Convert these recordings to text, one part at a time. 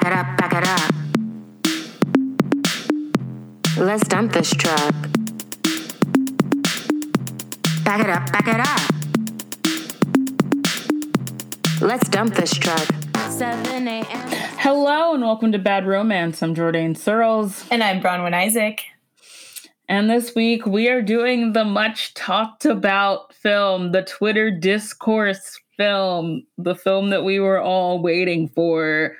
Back it up, back it up. Let's dump this truck. Back it up, back it up. Let's dump this truck. 7 a.m. Hello and welcome to Bad Romance. I'm Jordan Searles. And I'm Bronwyn Isaac. And this week we are doing the much talked about film, the Twitter discourse film, the film that we were all waiting for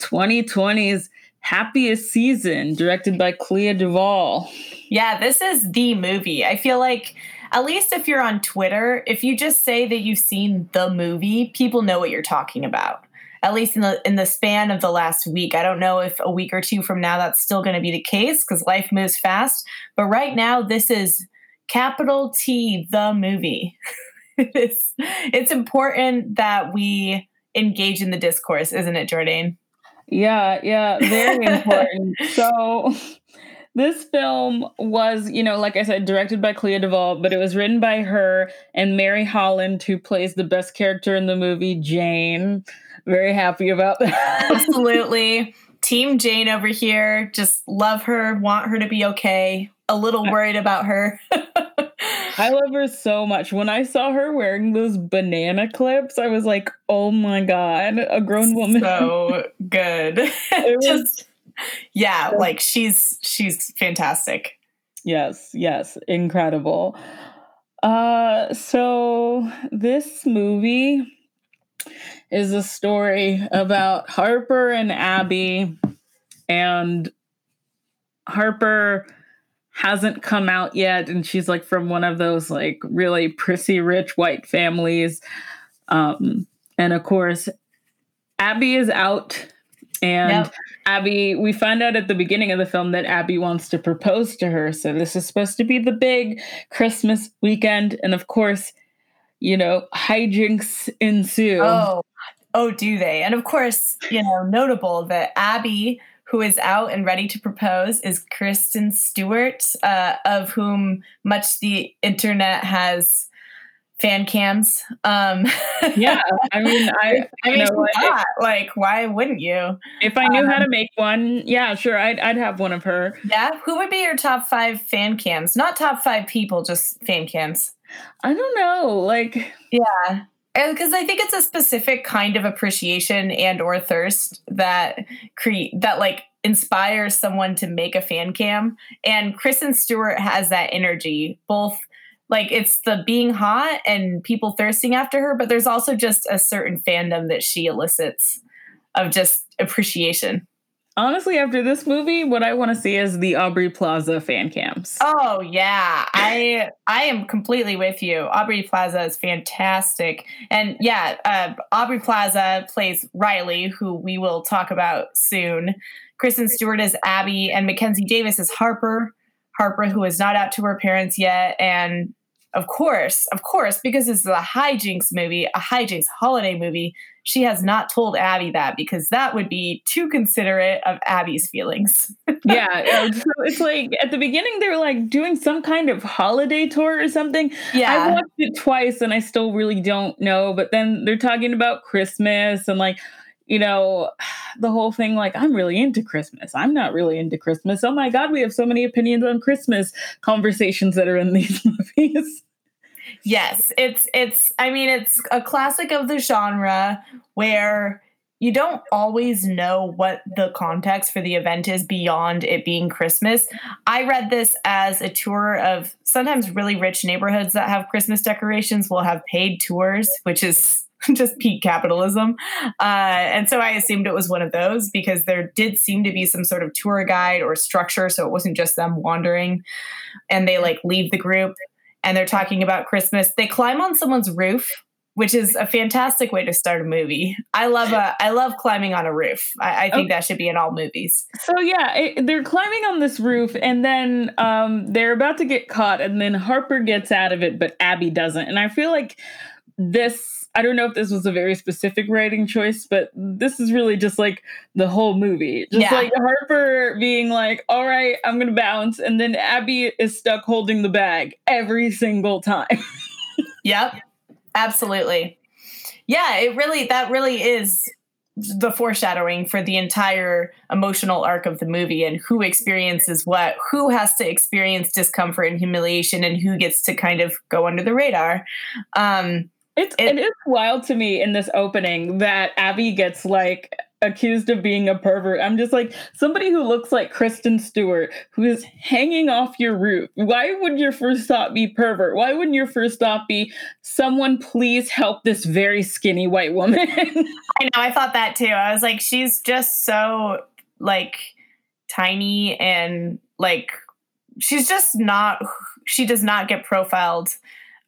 2020's happiest season, directed by Clea Duvall. Yeah, this is the movie. I feel like at least if you're on Twitter, if you just say that you've seen the movie, people know what you're talking about. At least in the in the span of the last week. I don't know if a week or two from now that's still going to be the case because life moves fast. But right now, this is capital T the movie. it's it's important that we engage in the discourse, isn't it, Jordan? Yeah, yeah, very important. so this film was, you know, like I said, directed by Clea Duvall, but it was written by her and Mary Holland, who plays the best character in the movie, Jane. Very happy about that. Absolutely. Team Jane over here. Just love her, want her to be okay. A little worried about her. I love her so much. When I saw her wearing those banana clips, I was like, "Oh my god, a grown woman!" So good. Was, Just yeah, like she's she's fantastic. Yes, yes, incredible. Uh, so this movie is a story about Harper and Abby, and Harper hasn't come out yet. And she's like from one of those like really prissy rich white families. Um and of course abby is out. And yep. abby we find out at the beginning of the film that abby wants to propose to her. So this is supposed to be the big christmas weekend. And of course you know hijinks ensue. Oh oh do they? And of course you know notable that abby who is out and ready to propose is Kristen Stewart, uh, of whom much the internet has fan cams. Um, yeah, I mean, I, I mean, know, if, like, why wouldn't you? If I knew um, how to make one, yeah, sure, I'd, I'd have one of her. Yeah, who would be your top five fan cams? Not top five people, just fan cams. I don't know, like, yeah because I think it's a specific kind of appreciation and or thirst that create that like inspires someone to make a fan cam. And Kristen Stewart has that energy, both like it's the being hot and people thirsting after her, but there's also just a certain fandom that she elicits of just appreciation honestly, after this movie, what I want to see is the Aubrey Plaza fan cams. Oh yeah, I I am completely with you. Aubrey Plaza is fantastic, and yeah, uh, Aubrey Plaza plays Riley, who we will talk about soon. Kristen Stewart is Abby, and Mackenzie Davis is Harper. Harper, who is not out to her parents yet, and of course, of course, because this is a hijinks movie, a hijinks holiday movie, she has not told Abby that because that would be too considerate of Abby's feelings. yeah. So it's like at the beginning, they're like doing some kind of holiday tour or something. Yeah. I watched it twice and I still really don't know. But then they're talking about Christmas and like, you know, the whole thing like, I'm really into Christmas. I'm not really into Christmas. Oh my God, we have so many opinions on Christmas conversations that are in these movies. Yes, it's it's I mean it's a classic of the genre where you don't always know what the context for the event is beyond it being Christmas. I read this as a tour of sometimes really rich neighborhoods that have Christmas decorations will have paid tours, which is just peak capitalism. Uh, and so I assumed it was one of those because there did seem to be some sort of tour guide or structure. So it wasn't just them wandering and they like leave the group and they're talking about Christmas. They climb on someone's roof, which is a fantastic way to start a movie. I love a I love climbing on a roof. I, I think okay. that should be in all movies. So yeah, it, they're climbing on this roof, and then um, they're about to get caught, and then Harper gets out of it, but Abby doesn't. And I feel like this I don't know if this was a very specific writing choice, but this is really just like the whole movie. Just yeah. like Harper being like, all right, I'm going to bounce. And then Abby is stuck holding the bag every single time. yep, absolutely. Yeah, it really, that really is the foreshadowing for the entire emotional arc of the movie and who experiences what, who has to experience discomfort and humiliation, and who gets to kind of go under the radar. Um, it's it, it is wild to me in this opening that Abby gets like accused of being a pervert. I'm just like somebody who looks like Kristen Stewart who is hanging off your roof. Why would your first thought be pervert? Why wouldn't your first thought be someone please help this very skinny white woman? I know, I thought that too. I was like she's just so like tiny and like she's just not she does not get profiled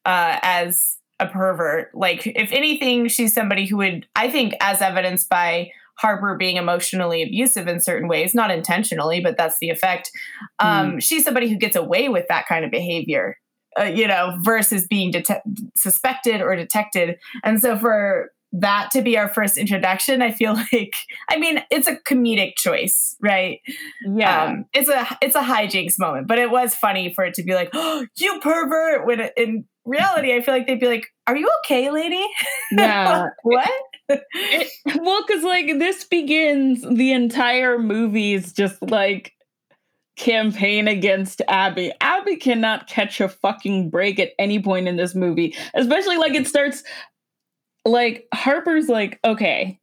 uh as a pervert. Like, if anything, she's somebody who would, I think, as evidenced by Harper being emotionally abusive in certain ways, not intentionally, but that's the effect. Um, mm. She's somebody who gets away with that kind of behavior, uh, you know, versus being det- suspected or detected. And so for that to be our first introduction, I feel like, I mean, it's a comedic choice, right? Yeah, um, it's a it's a hijinks moment, but it was funny for it to be like, "Oh, you pervert!" When in reality, I feel like they'd be like, "Are you okay, lady?" Yeah, what? it, well, because like this begins the entire movie's just like campaign against Abby. Abby cannot catch a fucking break at any point in this movie, especially like it starts like Harper's like, okay,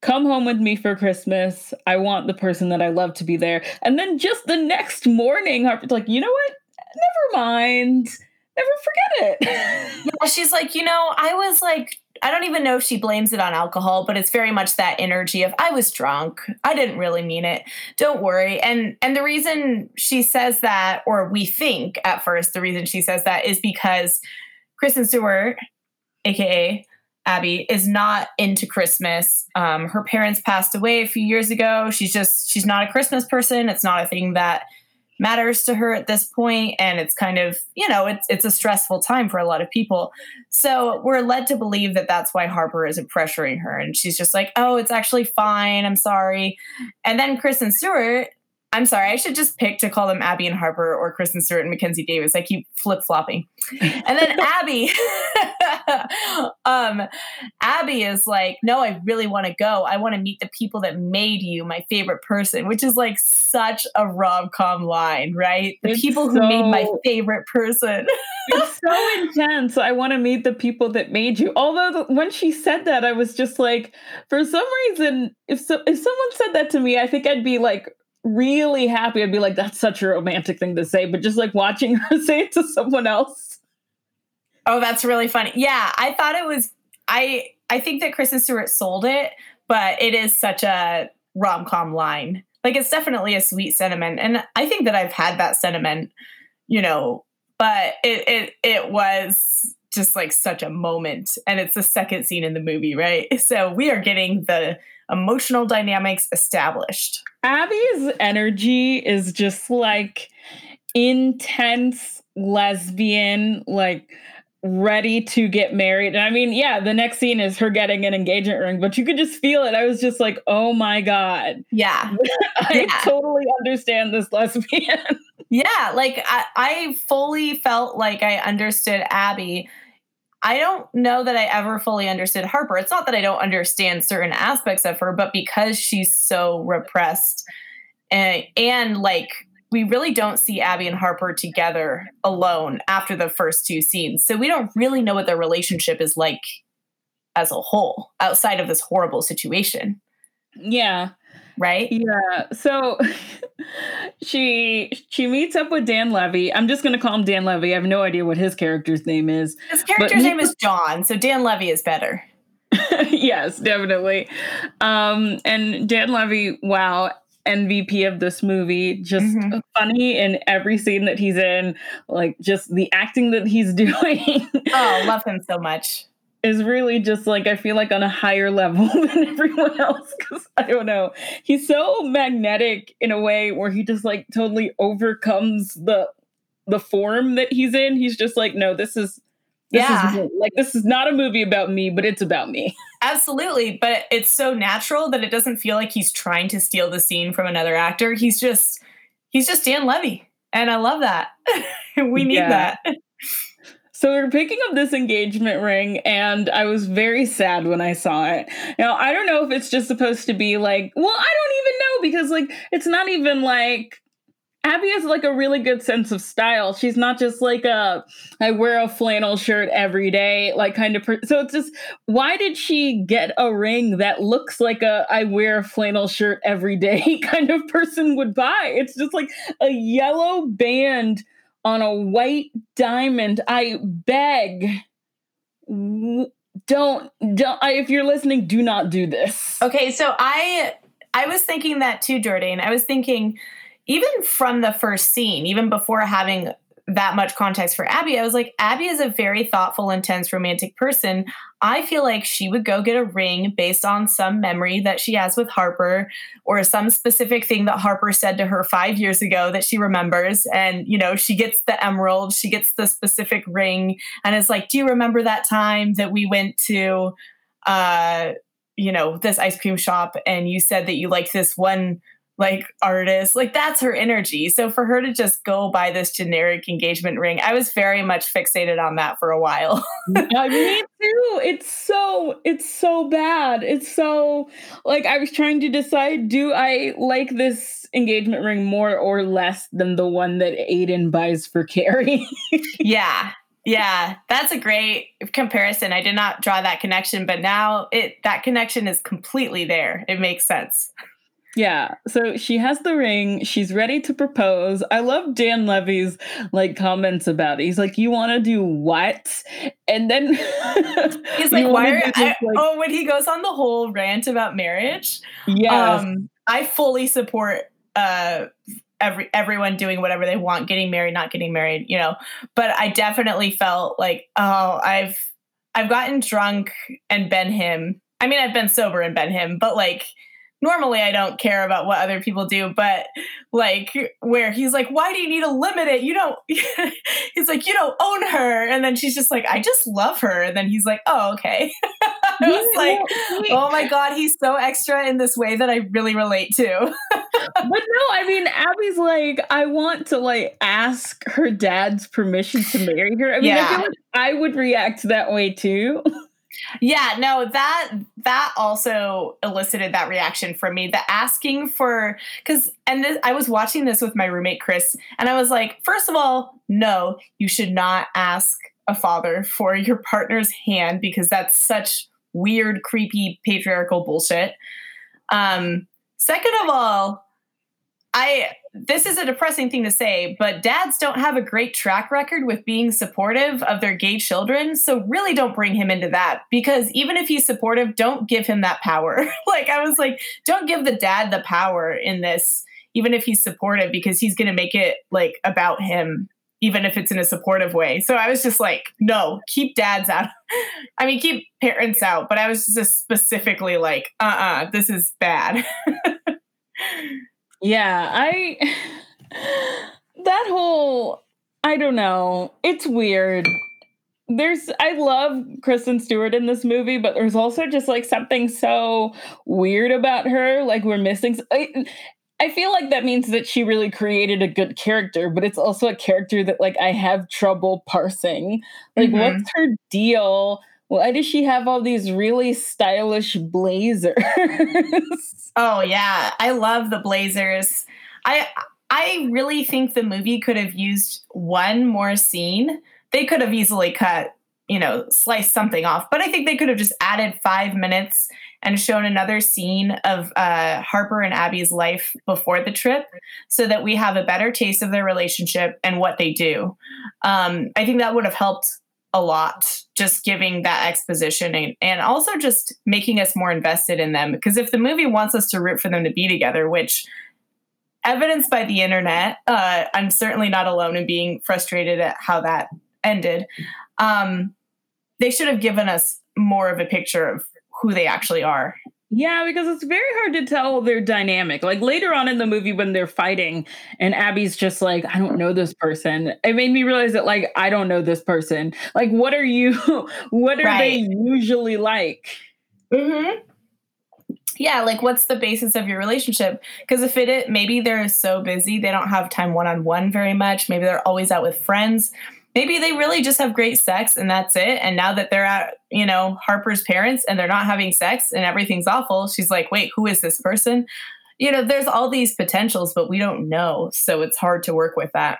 come home with me for Christmas. I want the person that I love to be there. And then just the next morning, Harper's like, you know what? Never mind. Never forget it. yeah, she's like, you know, I was like I don't even know if she blames it on alcohol, but it's very much that energy of I was drunk. I didn't really mean it. Don't worry. And and the reason she says that or we think at first the reason she says that is because Kristen Stewart aka Abby is not into Christmas. Um, her parents passed away a few years ago. She's just she's not a Christmas person. It's not a thing that matters to her at this point and it's kind of you know it's it's a stressful time for a lot of people so we're led to believe that that's why harper isn't pressuring her and she's just like oh it's actually fine i'm sorry and then Kristen Stewart I'm sorry, I should just pick to call them Abby and Harper or Kristen Stewart and Mackenzie Davis. I keep flip flopping. And then Abby, um, Abby is like, no, I really want to go. I want to meet the people that made you my favorite person, which is like such a rom com line, right? The it's people who made my favorite person. it's so intense. I want to meet the people that made you. Although the, when she said that, I was just like, for some reason, if so, if someone said that to me, I think I'd be like really happy. I'd be like, that's such a romantic thing to say. But just like watching her say it to someone else. Oh, that's really funny. Yeah, I thought it was. I I think that Kristen Stewart sold it, but it is such a rom com line. Like it's definitely a sweet sentiment, and I think that I've had that sentiment, you know. But it it it was just like such a moment, and it's the second scene in the movie, right? So we are getting the emotional dynamics established. Abby's energy is just like intense lesbian, like ready to get married. And I mean, yeah, the next scene is her getting an engagement ring, but you could just feel it. I was just like, oh my God. Yeah. I yeah. totally understand this lesbian. yeah. Like I, I fully felt like I understood Abby I don't know that I ever fully understood Harper. It's not that I don't understand certain aspects of her, but because she's so repressed and, and like we really don't see Abby and Harper together alone after the first two scenes. So we don't really know what their relationship is like as a whole outside of this horrible situation. Yeah right? Yeah. So she she meets up with Dan Levy. I'm just gonna call him Dan Levy. I have no idea what his character's name is. His character's name is John, so Dan Levy is better. yes, definitely. Um, and Dan Levy, wow, MVP of this movie. Just mm-hmm. funny in every scene that he's in, like just the acting that he's doing. oh, love him so much is really just like I feel like on a higher level than everyone else because I don't know. He's so magnetic in a way where he just like totally overcomes the the form that he's in. He's just like, no, this is this yeah. is like this is not a movie about me, but it's about me. Absolutely, but it's so natural that it doesn't feel like he's trying to steal the scene from another actor. He's just he's just Dan Levy, and I love that. we need yeah. that. So we are picking up this engagement ring, and I was very sad when I saw it. Now, I don't know if it's just supposed to be like, well, I don't even know because, like, it's not even like Abby has like a really good sense of style. She's not just like a I wear a flannel shirt every day like kind of per- so it's just why did she get a ring that looks like a I wear a flannel shirt every day kind of person would buy? It's just like a yellow band on a white diamond. I beg don't don't I, if you're listening do not do this. Okay, so I I was thinking that too, Jordan. I was thinking even from the first scene, even before having that much context for Abby, I was like, Abby is a very thoughtful, intense, romantic person. I feel like she would go get a ring based on some memory that she has with Harper or some specific thing that Harper said to her five years ago that she remembers. And, you know, she gets the emerald, she gets the specific ring. And it's like, do you remember that time that we went to, uh, you know, this ice cream shop and you said that you liked this one like artist. Like that's her energy. So for her to just go buy this generic engagement ring, I was very much fixated on that for a while. yeah, me too. It's so it's so bad. It's so like I was trying to decide do I like this engagement ring more or less than the one that Aidan buys for Carrie? yeah. Yeah, that's a great comparison. I did not draw that connection, but now it that connection is completely there. It makes sense. Yeah. So she has the ring. She's ready to propose. I love Dan Levy's like comments about it. He's like, "You want to do what?" And then he's like, "Why?" Are, I, like, oh, when he goes on the whole rant about marriage, yeah, um, I fully support uh every everyone doing whatever they want, getting married, not getting married, you know. But I definitely felt like, oh, I've I've gotten drunk and been him. I mean, I've been sober and been him, but like normally I don't care about what other people do, but like where he's like, why do you need to limit it? You don't, he's like, you don't own her. And then she's just like, I just love her. And then he's like, oh, okay. I was like, oh my God, he's so extra in this way that I really relate to. but no, I mean, Abby's like, I want to like ask her dad's permission to marry her. I mean, yeah. I feel like I would react that way too. Yeah, no, that that also elicited that reaction from me. The asking for cuz and this, I was watching this with my roommate Chris and I was like, first of all, no, you should not ask a father for your partner's hand because that's such weird creepy patriarchal bullshit. Um second of all, I this is a depressing thing to say, but dads don't have a great track record with being supportive of their gay children. So really don't bring him into that because even if he's supportive, don't give him that power. like I was like, don't give the dad the power in this, even if he's supportive, because he's going to make it like about him, even if it's in a supportive way. So I was just like, no, keep dads out. I mean, keep parents out. But I was just specifically like, uh uh-uh, uh, this is bad. Yeah, I that whole I don't know. It's weird. There's I love Kristen Stewart in this movie, but there's also just like something so weird about her. Like we're missing. I, I feel like that means that she really created a good character, but it's also a character that like I have trouble parsing. Like, mm-hmm. what's her deal? Why does she have all these really stylish blazers? oh yeah, I love the blazers. I I really think the movie could have used one more scene. They could have easily cut, you know, sliced something off, but I think they could have just added five minutes and shown another scene of uh, Harper and Abby's life before the trip so that we have a better taste of their relationship and what they do. Um, I think that would have helped a lot just giving that exposition and, and also just making us more invested in them. Because if the movie wants us to root for them to be together which evidenced by the internet uh, i'm certainly not alone in being frustrated at how that ended. Um, they should have given us more of a picture of who they actually are yeah, because it's very hard to tell their dynamic. Like later on in the movie when they're fighting and Abby's just like, I don't know this person. It made me realize that like I don't know this person. Like what are you what are right. they usually like? Mhm. Yeah, like what's the basis of your relationship? Because if it maybe they're so busy they don't have time one on one very much. Maybe they're always out with friends maybe they really just have great sex and that's it. And now that they're at, you know, Harper's parents and they're not having sex and everything's awful, she's like, wait, who is this person? You know, there's all these potentials, but we don't know. So it's hard to work with that.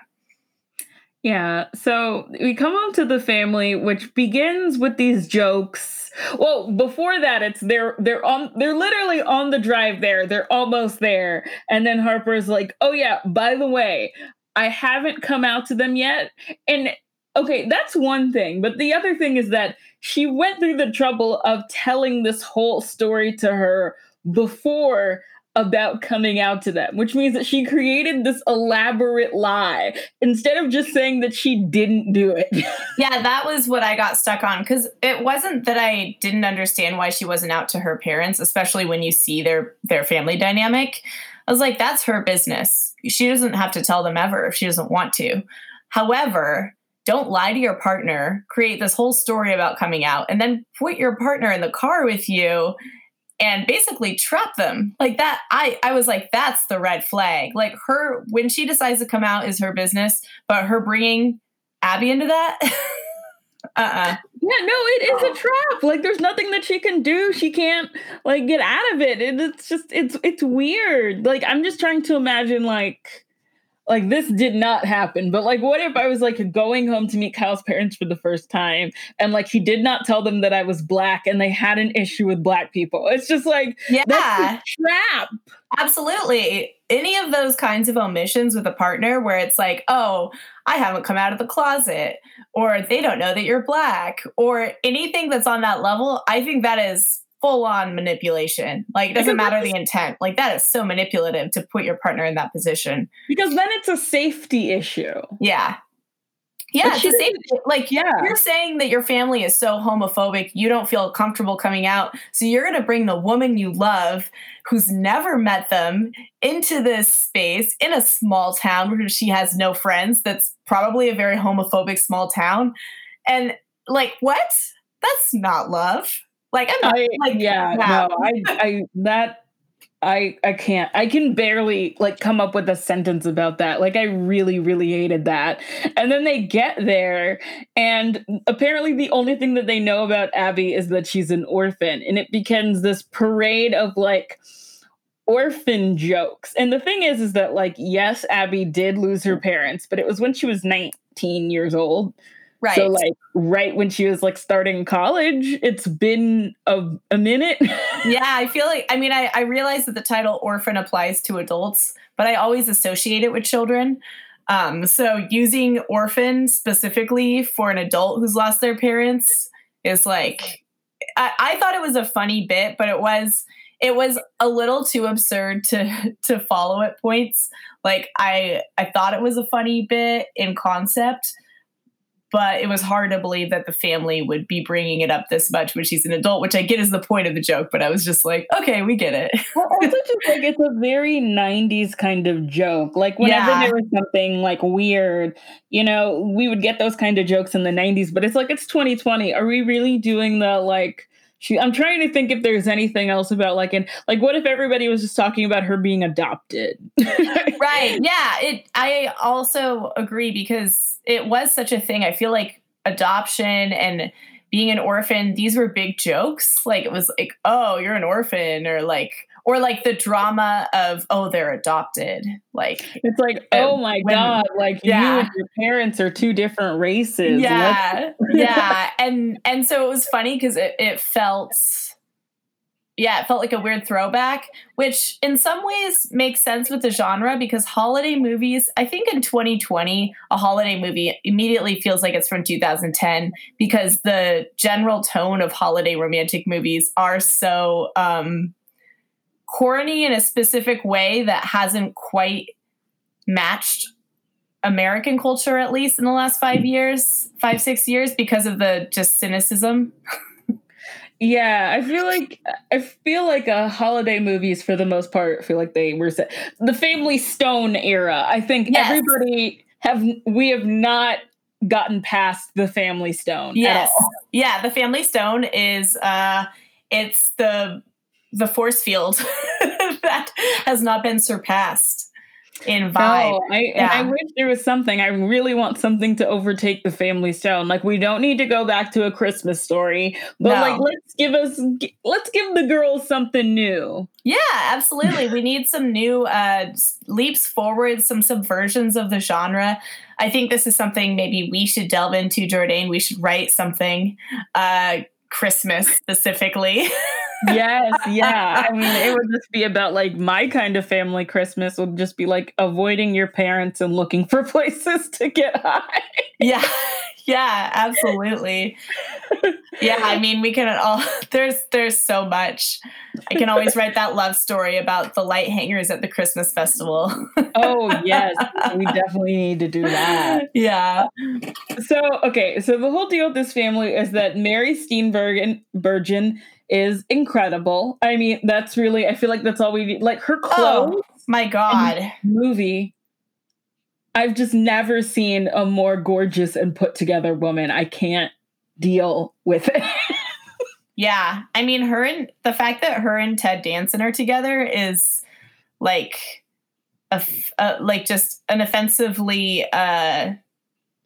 Yeah. So we come home to the family, which begins with these jokes. Well, before that, it's they're they're on they're literally on the drive there. They're almost there. And then Harper's like, oh yeah, by the way, I haven't come out to them yet. And okay, that's one thing. But the other thing is that she went through the trouble of telling this whole story to her before about coming out to them, which means that she created this elaborate lie instead of just saying that she didn't do it. yeah, that was what I got stuck on because it wasn't that I didn't understand why she wasn't out to her parents, especially when you see their their family dynamic. I was like, that's her business. She doesn't have to tell them ever if she doesn't want to. However, don't lie to your partner, create this whole story about coming out, and then put your partner in the car with you and basically trap them. Like that i i was like that's the red flag. Like her when she decides to come out is her business but her bringing abby into that uh-uh. Yeah no it is a trap. Like there's nothing that she can do. She can't like get out of it. It's just it's it's weird. Like i'm just trying to imagine like like this did not happen but like what if i was like going home to meet kyle's parents for the first time and like he did not tell them that i was black and they had an issue with black people? It's just like yeah. trap. Absolutely. Any of those kinds of omissions with a partner where it's like oh i haven't come out of the closet or they don't know that you're black or anything that's on that level i think that is full on manipulation. Like it doesn't matter the intent. Like that is so manipulative to put your partner in that position. Because then it's a safety issue. Yeah. Yeah, it's a safety. Like yeah. you're saying that your family is so homophobic, you don't feel comfortable coming out. So you're going to bring the woman you love who's never met them into this space in a small town where she has no friends. That's probably a very homophobic small town. And like what? That's not love. Like I'm not, I, like yeah, no, I I that I I can't. I can barely like come up with a sentence about that. Like I really really hated that. And then they get there and apparently the only thing that they know about Abby is that she's an orphan and it becomes this parade of like orphan jokes. And the thing is is that like yes, Abby did lose her parents, but it was when she was 19 years old. Right. So like right when she was like starting college, it's been a, a minute. yeah, I feel like I mean I, I realize that the title orphan applies to adults, but I always associate it with children. Um, so using orphan specifically for an adult who's lost their parents is like I, I thought it was a funny bit, but it was it was a little too absurd to to follow at points. Like I I thought it was a funny bit in concept, but it was hard to believe that the family would be bringing it up this much when she's an adult, which I get is the point of the joke. But I was just like, okay, we get it. well, also just like it's a very '90s kind of joke. Like whenever yeah. there was something like weird, you know, we would get those kind of jokes in the '90s. But it's like it's 2020. Are we really doing the like? She i'm trying to think if there's anything else about like and like what if everybody was just talking about her being adopted? Right. Yeah. It i also agree because it was such a thing. I feel like adoption and being an orphan these were big jokes. Like it was like oh you're an orphan or like or like the drama of oh they're adopted. Like it's like oh my when, god like yeah. you and your parents are two different races. Yeah. Yeah. And and so it was funny because it, it felt yeah it felt like a weird throwback which in some ways makes sense with the genre because holiday movies i think in 2020 a holiday movie immediately feels like it's from 2010 because the general tone of holiday romantic movies are so um corny in a specific way that hasn't quite matched American culture, at least in the last five years, five, six years, because of the just cynicism. yeah, I feel like I feel like uh, holiday movies, for the most part, feel like they were set. the Family Stone era. I think yes. everybody have we have not gotten past the Family Stone. Yes, yeah, the Family Stone is uh, it's the the force field that has not been surpassed. in vibe. No, I, and I wish there was something. I really want something to overtake the Family Stone. Like we don't need to go back to a Christmas story, but No. like let's give us let's give the girls something new. Yeah, absolutely. we need some new uh, leaps forward, some subversions of the genre. I think this is something maybe we should delve into, Jordan. We should write something, uh, Christmas specifically. Yes, yeah. I mean, it would just be about like my kind of family Christmas would just be like avoiding your parents and looking for places to get high. yeah, yeah, absolutely. Yeah, I mean, we can all. There's there's so much. I can always write that love story about the light hangers at the Christmas festival. Oh yes, we definitely need to do that. yeah. So okay, so the whole deal with this family is that Mary Steenburgen Virgin is incredible. I mean, that's really I feel like that's all we need. Like her oh clothes Oh my God. movie. I've just never seen a more gorgeous and put together woman. I can't deal with it. Yeah, I mean, her and the fact that her and Ted Danson are together is like a, uh, like just an offensively uh,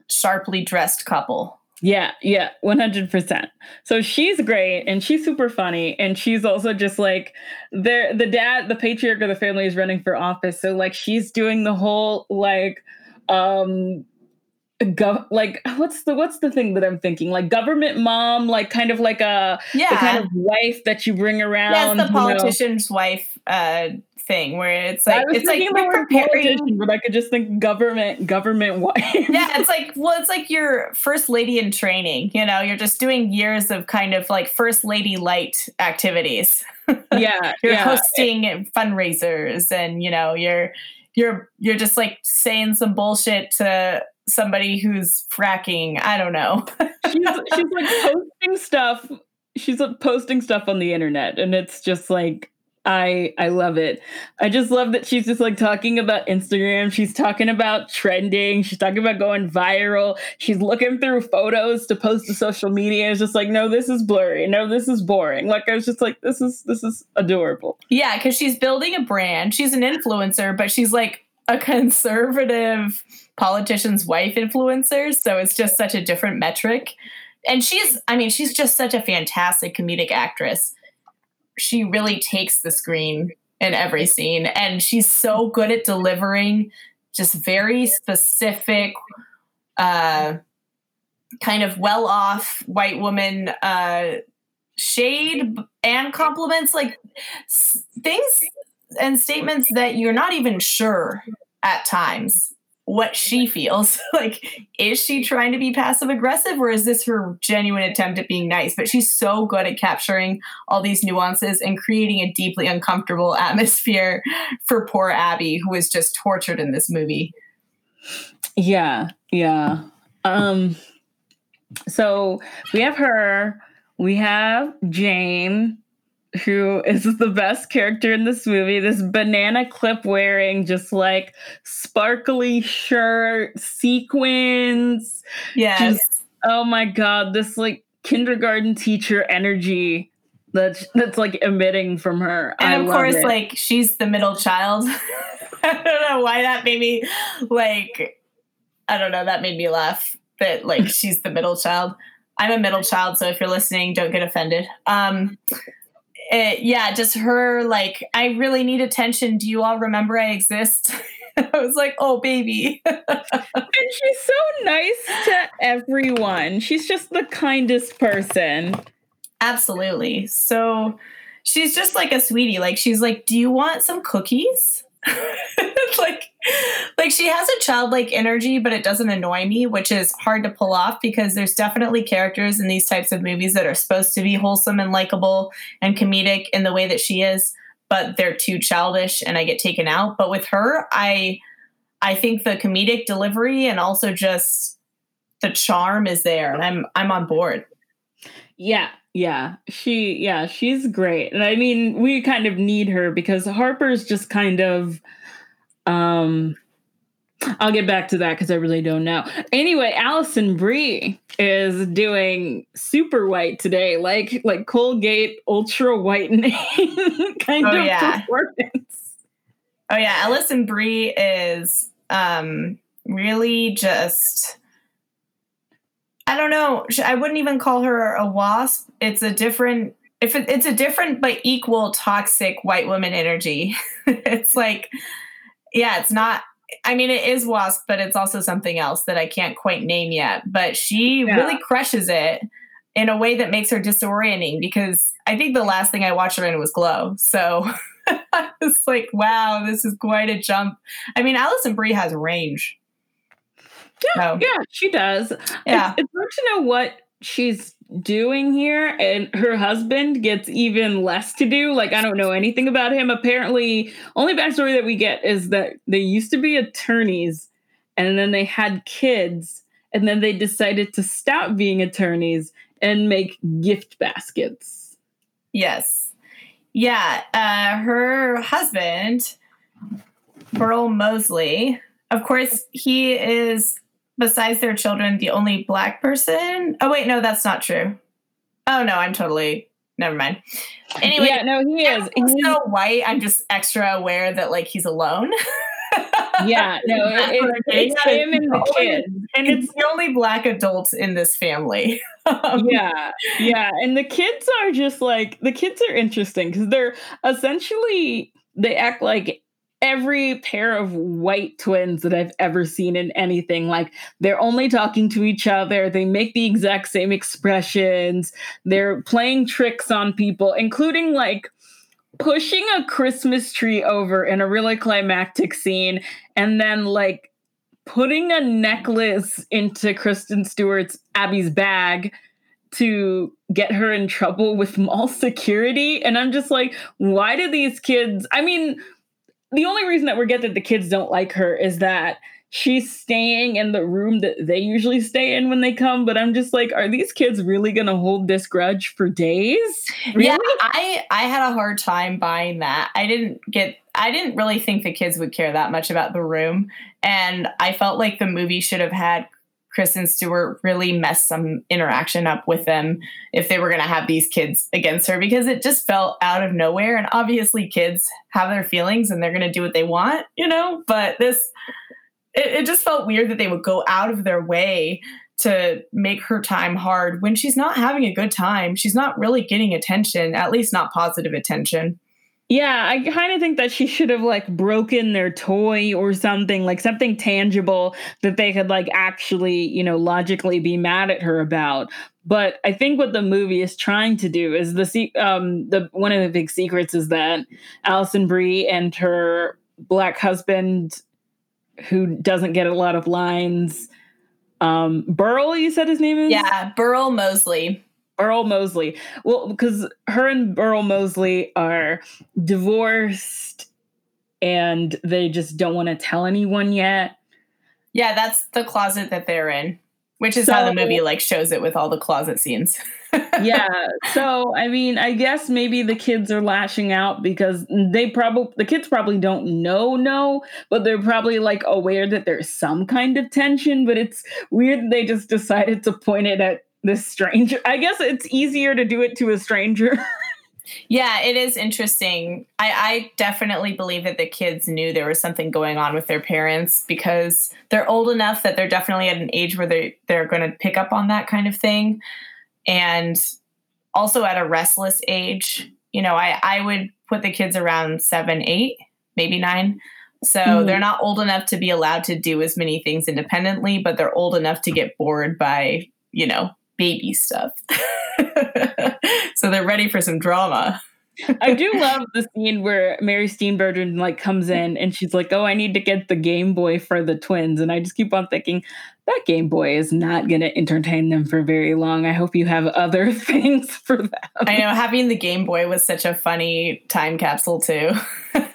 sharply dressed couple. Yeah, yeah, 100%. So she's great and she's super funny and she's also just like the the dad, the patriarch of the family is running for office. So like she's doing the whole like um gov- like what's the what's the thing that I'm thinking? Like government mom, like kind of like a Yeah, the kind of wife that you bring around. that's the you know? politician's wife uh, thing where it's like it's like you're preparing. but I could just think government, government wife. Yeah, it's like well, it's like your first lady in training. You know, you're just doing years of kind of like first lady light activities. yeah, you're yeah. hosting fundraisers and you know you're you're you're just like saying some bullshit to somebody who's fracking i don't know she's she's like posting stuff. She's posting stuff on the internet, and it's just like I I love it. I just love that she's just like talking about Instagram. She's talking about trending. She's talking about going viral. She's looking through photos to post to social media. It's just like, no, this is blurry. No, this is boring. Like I was just like, this is this is adorable. yeah because she's building a brand she's an influencer but she's like a conservative politician's wife influencer so it's just such a different metric and she's i mean she's just such a fantastic comedic actress she really takes the screen in every scene and she's so good at delivering just very specific uh kind of well off white woman uh shade and compliments like things and statements that you're not even sure at times what she feels. Like is she trying to be passive aggressive or is this her genuine attempt at being nice? But she's so good at capturing all these nuances and creating a deeply uncomfortable atmosphere for poor abby who is just tortured in this movie. Yeah, yeah. Um so we have her, we have Jane, who is the best character in this movie. This banana clip wearing, just like sparkly shirt, sequins. yes Oh my god, this like kindergarten teacher energy that's that's like emitting from her. and I of course it. like she's the middle child i don't know why that made me like i don't know that made me laugh that like she's the middle child i'm a middle child so if you're listening don't get offended um it, yeah just her like i really need attention do you all remember i exist i was like oh baby and she's so nice to everyone. She's just the kindest person. Absolutely. So she's just like a sweetie. Like she's like, "Do you want some cookies?" like like she has a childlike energy, but it doesn't annoy me, which is hard to pull off because there's definitely characters in these types of movies that are supposed to be wholesome and likable and comedic in the way that she is, but they're too childish and I get taken out. But with her, I I think the comedic delivery and also just the charm is there and I'm I'm on board. Yeah, yeah. She yeah, she's great. And I mean, we kind of need her because Harper's just kind of um I'll get back to that because I really don't know. Anyway, Alison Brie is doing super white today, like like Colgate ultra whitening kind Oh, of yeah. performance. Oh yeah, Alison Brie is um really just I don't know. I wouldn't even call her a wasp. It's a different if it, it's a different but equal toxic white woman energy. it's like yeah, it's not I mean it is wasp, but it's also something else that I can't quite name yet, but she yeah. really crushes it in a way that makes her disorienting because I think the last thing I watched her in was Glow. So I was like, wow, this is quite a jump. I mean, Alison Brie has range. Yeah, so, yeah, she does. Yeah. It's, it's hard to know what she's doing here and her husband gets even less to do like i don't know anything about him apparently only backstory that we get is that they used to be attorneys and then they had kids and then they decided to stop being attorneys and make gift baskets yes yeah uh, her husband burl moseley of course he is besides their children, the only black person. Oh wait, no, that's not true. Oh no, I'm totally never mind. Anyway, yeah, no, he is. He's so white. I'm just extra aware that like he's alone. yeah, no, it, it, it's him and the kids, and it's the only black adults in this family. Um, yeah, yeah, and the kids are just like the kids are interesting because they're essentially they act like every pair of white twins that I've ever seen in anything. Like they're only talking to each other, they make the exact same expressions, they're playing tricks on people, including like pushing a Christmas tree over in a really climactic scene and then like putting a necklace into Kristen Stewart's Abby's bag to get her in trouble with mall security. And I'm just like why do these kids I mean the only reason that we get that the kids don't like her is that she's staying in the room that they usually stay in when they come but i'm just like are these kids really going to hold this grudge for days really? yeah i i had a hard time buying that i didn't get i didn't really think the kids would care that much about the room and i felt like the movie should have had Kristen Stewart really messed some interaction up with them if they were going to have these kids against her because it just felt out of nowhere. And obviously, kids have their feelings and they're going to do what they want, you know? But this, it, it just felt weird that they would go out of their way to make her time hard when she's not having a good time. She's not really getting attention, at least not positive attention. Yeah, I kind of think that she should have like broken their toy or something, like something tangible that they could like actually, you know, logically be mad at her about. But I think what the movie is trying to do is the um the one of the big secrets is that Alison Brie and her black husband who doesn't get a lot of lines um Burl you said his name is? Yeah, Burl Moseley. Earl Moseley. Well, because her and Earl Moseley are divorced and they just don't want to tell anyone yet. Yeah, that's the closet that they're in, which is so, how the movie like shows it with all the closet scenes. yeah. So, I mean, I guess maybe the kids are lashing out because they probably the kids probably don't know no, but they're probably like aware that there's some kind of tension, but it's weird they just decided to point it at this stranger. I guess it's easier to do it to a stranger. yeah, it is interesting. I, I definitely believe that the kids knew there was something going on with their parents because they're old enough that they're definitely at an age where they they're going to pick up on that kind of thing, and also at a restless age. You know, I I would put the kids around seven, eight, maybe nine. So mm-hmm. they're not old enough to be allowed to do as many things independently, but they're old enough to get bored by, you know, baby stuff. so they're ready for some drama. I do love the scene where Mary Steenburgen like comes in and she's like, "Oh, I need to get the Game Boy for the twins," and I just keep on thinking that Game Boy is not going to entertain them for very long. I hope you have other things for them. I know having the Game Boy was such a funny time capsule too. like,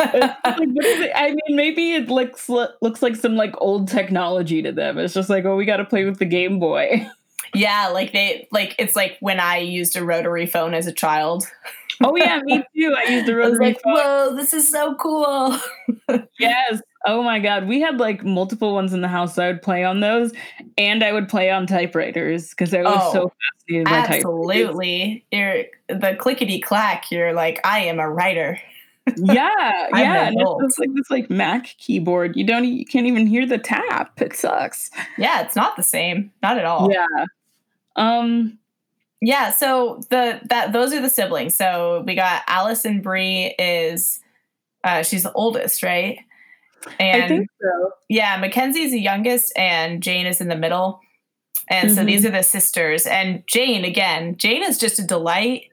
I mean, maybe it looks looks like some like old technology to them. It's just like, oh, we got to play with the Game Boy. Yeah, like they like it's like when I used a rotary phone as a child. Oh yeah, me too. I used the rotary like, phone. Whoa, this is so cool. yes. Oh my god, we had like multiple ones in the house. I would play on those, and I would play on typewriters because I was oh, so fascinated by Absolutely, you're the clickety clack. You're like, I am a writer. Yeah, yeah. And it's just like this like Mac keyboard. You don't you can't even hear the tap. It sucks. Yeah, it's not the same. Not at all. Yeah. Um Yeah, so the that those are the siblings. So we got Alison Brie is uh she's the oldest, right? And I think so. yeah, Mackenzie's the youngest and Jane is in the middle. And so Mhm. these are the sisters. And Jane, again, Jane is just a delight.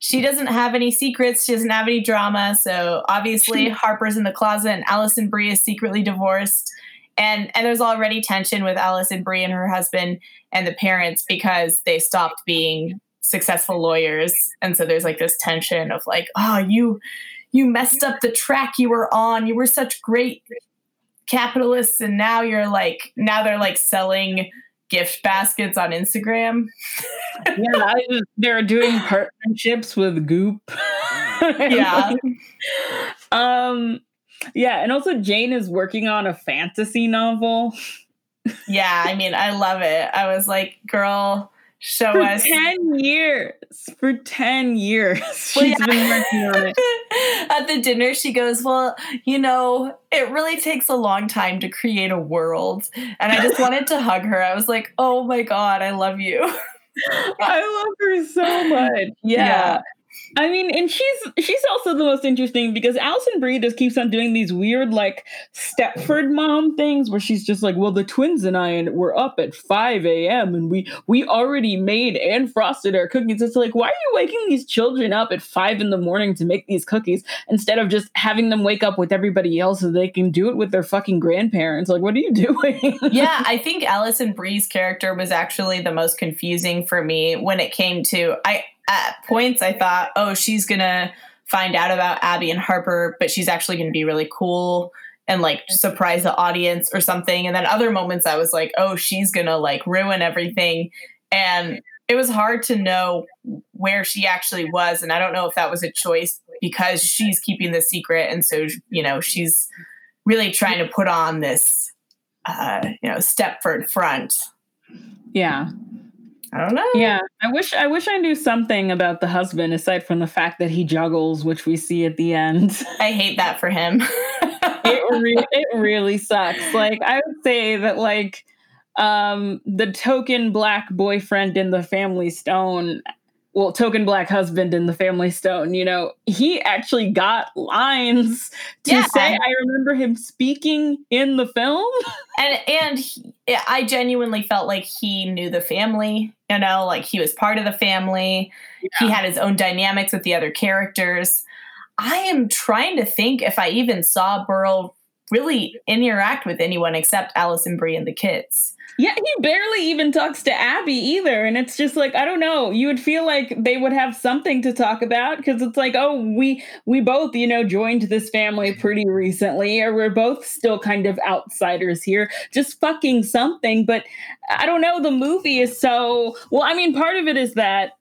She doesn't have any secrets. She doesn't have any drama. So obviously Harper's in the closet and Alison Brie is secretly divorced. And and there's already tension with Alison Brie and her husband and the parents because they stopped being successful lawyers. And so there's like this tension of like, oh, you you messed up the track you were on. You were such great capitalists and now you're like now they're like selling gift baskets on Instagram. Yeah, just, they're doing partnerships with Goop. Yeah. um yeah, and also Jane is working on a fantasy novel. Yeah, I mean, I love it. I was like, girl, show For us. 10 years. For 10 years. She's Well, yeah. been working on it. At the dinner, she goes, Well, you know, it really takes a long time to create a world. And I just wanted to hug her. I was like, Oh my God, I love you. I love her so much. Yeah. Yeah. I mean, and she's she's also the most interesting because Alison Brie just keeps on doing these weird like Stepford mom things where she's just like, well, the twins and I and were up at 5 a.m. and we we already made and frosted our cookies. It's like, why are you waking these children up at five in the morning to make these cookies instead of just having them wake up with everybody else so they can do it with their fucking grandparents? Like, what are you doing? yeah, I think Alison Brie's character was actually the most confusing for me when it came to I at points I thought, oh, she's gonna find out about Abby and Harper, but she's actually gonna be really cool and like surprise the audience or something. And then other moments I was like, oh, she's gonna like ruin everything. And it was hard to know where she actually was. And I don't know if that was a choice because she's keeping the secret. And so, you know, she's really trying to put on this uh, you know, Stepford front. yeah. I don't know. Yeah, I wish I wish I knew something about the husband aside from the fact that he juggles, which we see at the end. I hate that for him. it re- it really sucks. Like I would say that like um the token black boyfriend in the Family Stone, well, token black husband in the Family Stone, you know, he actually got lines to Yeah. say. I remember him speaking in the film. and and he, I genuinely felt like he knew the family. You know, like he was part of the family. He had his own dynamics with the other characters. I am trying to think if I even saw Burl really interact with anyone except Alison Brie and the kids. Yeah, he barely even talks to Abby either. And it's just like, I don't know, you would feel like they would have something to talk about because it's like, oh, we we both, you know, joined this family pretty recently, or we're both still kind of outsiders here. Just fucking something. But I don't know, the movie is so well, I mean, part of it is that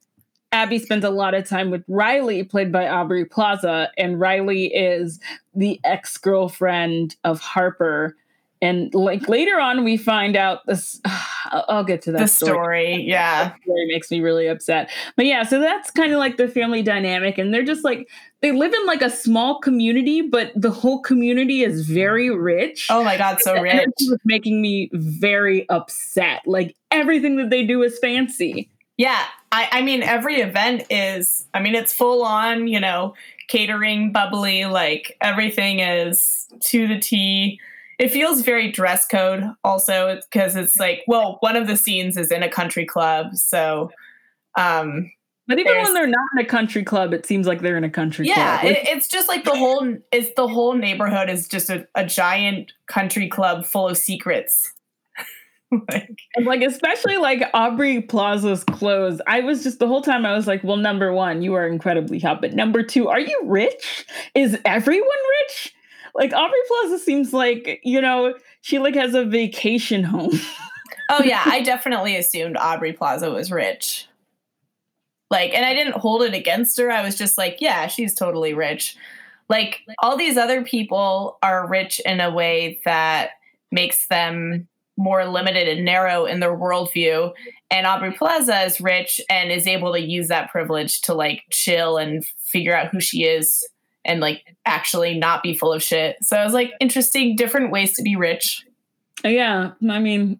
Abby spends a lot of time with Riley, played by Aubrey Plaza, and Riley is the ex girlfriend of Harper. And like later on, we find out this. I'll I'll get to that the story. story, yeah. That story makes me really upset. But yeah, so that's kind of like the family dynamic, and they're just like they live in like a small community, but the whole community is very rich. Oh my god, so And rich. it was making me very upset. Like everything that they do is fancy. Yeah, I, I mean, every event is, I mean, it's full on, you know, catering, bubbly, like everything is to the T. It feels very dress code also because it's like, well, one of the scenes is in a country club. So, um, But even when they're not in a country club, it seems like they're in a country yeah, club. It, it's just like the whole, it's the whole neighborhood is just a, a giant country club full of secrets. like, And, like especially like Aubrey Plaza's clothes. I was just the whole time I was like, well, number one, you are incredibly hot, but number two, are you rich? Is everyone rich? Like Aubrey Plaza seems like you know she like has a vacation home. Oh yeah, I definitely assumed Aubrey Plaza was rich. Like, and I didn't hold it against her. I was just like, yeah, she's totally rich. Like all these other people are rich in a way that makes them more limited and narrow in their worldview. And Aubrey Plaza is rich and is able to use that privilege to like chill and figure out who she is and like actually not be full of shit. So I was like, interesting, different ways to be rich. Uh, yeah, I mean,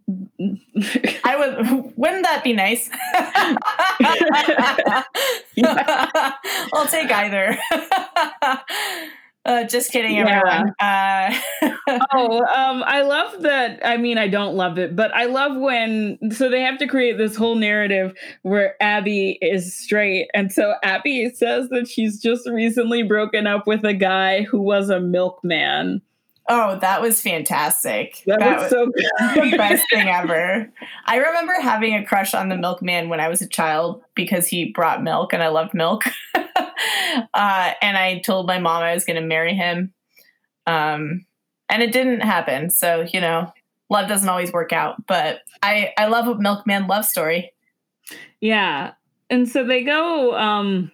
I would. Wouldn't that be nice? I'll take either. Uh, just kidding, Yeah. everyone. Uh, oh, um, I love that. I mean, I don't love it, but I love when so they have to create this whole narrative where Abby is straight, and so Abby says that she's just recently broken up with a guy who was a milkman. oh, that was fantastic. That, was, so the best thing ever. I remember having a crush on the milkman when I was a child because he brought milk and I loved milk. uh, and I told my mom I was going to marry him. Um, and it didn't happen. So, you know, love doesn't always work out. But I, I love a milkman love story. Yeah. And so they go um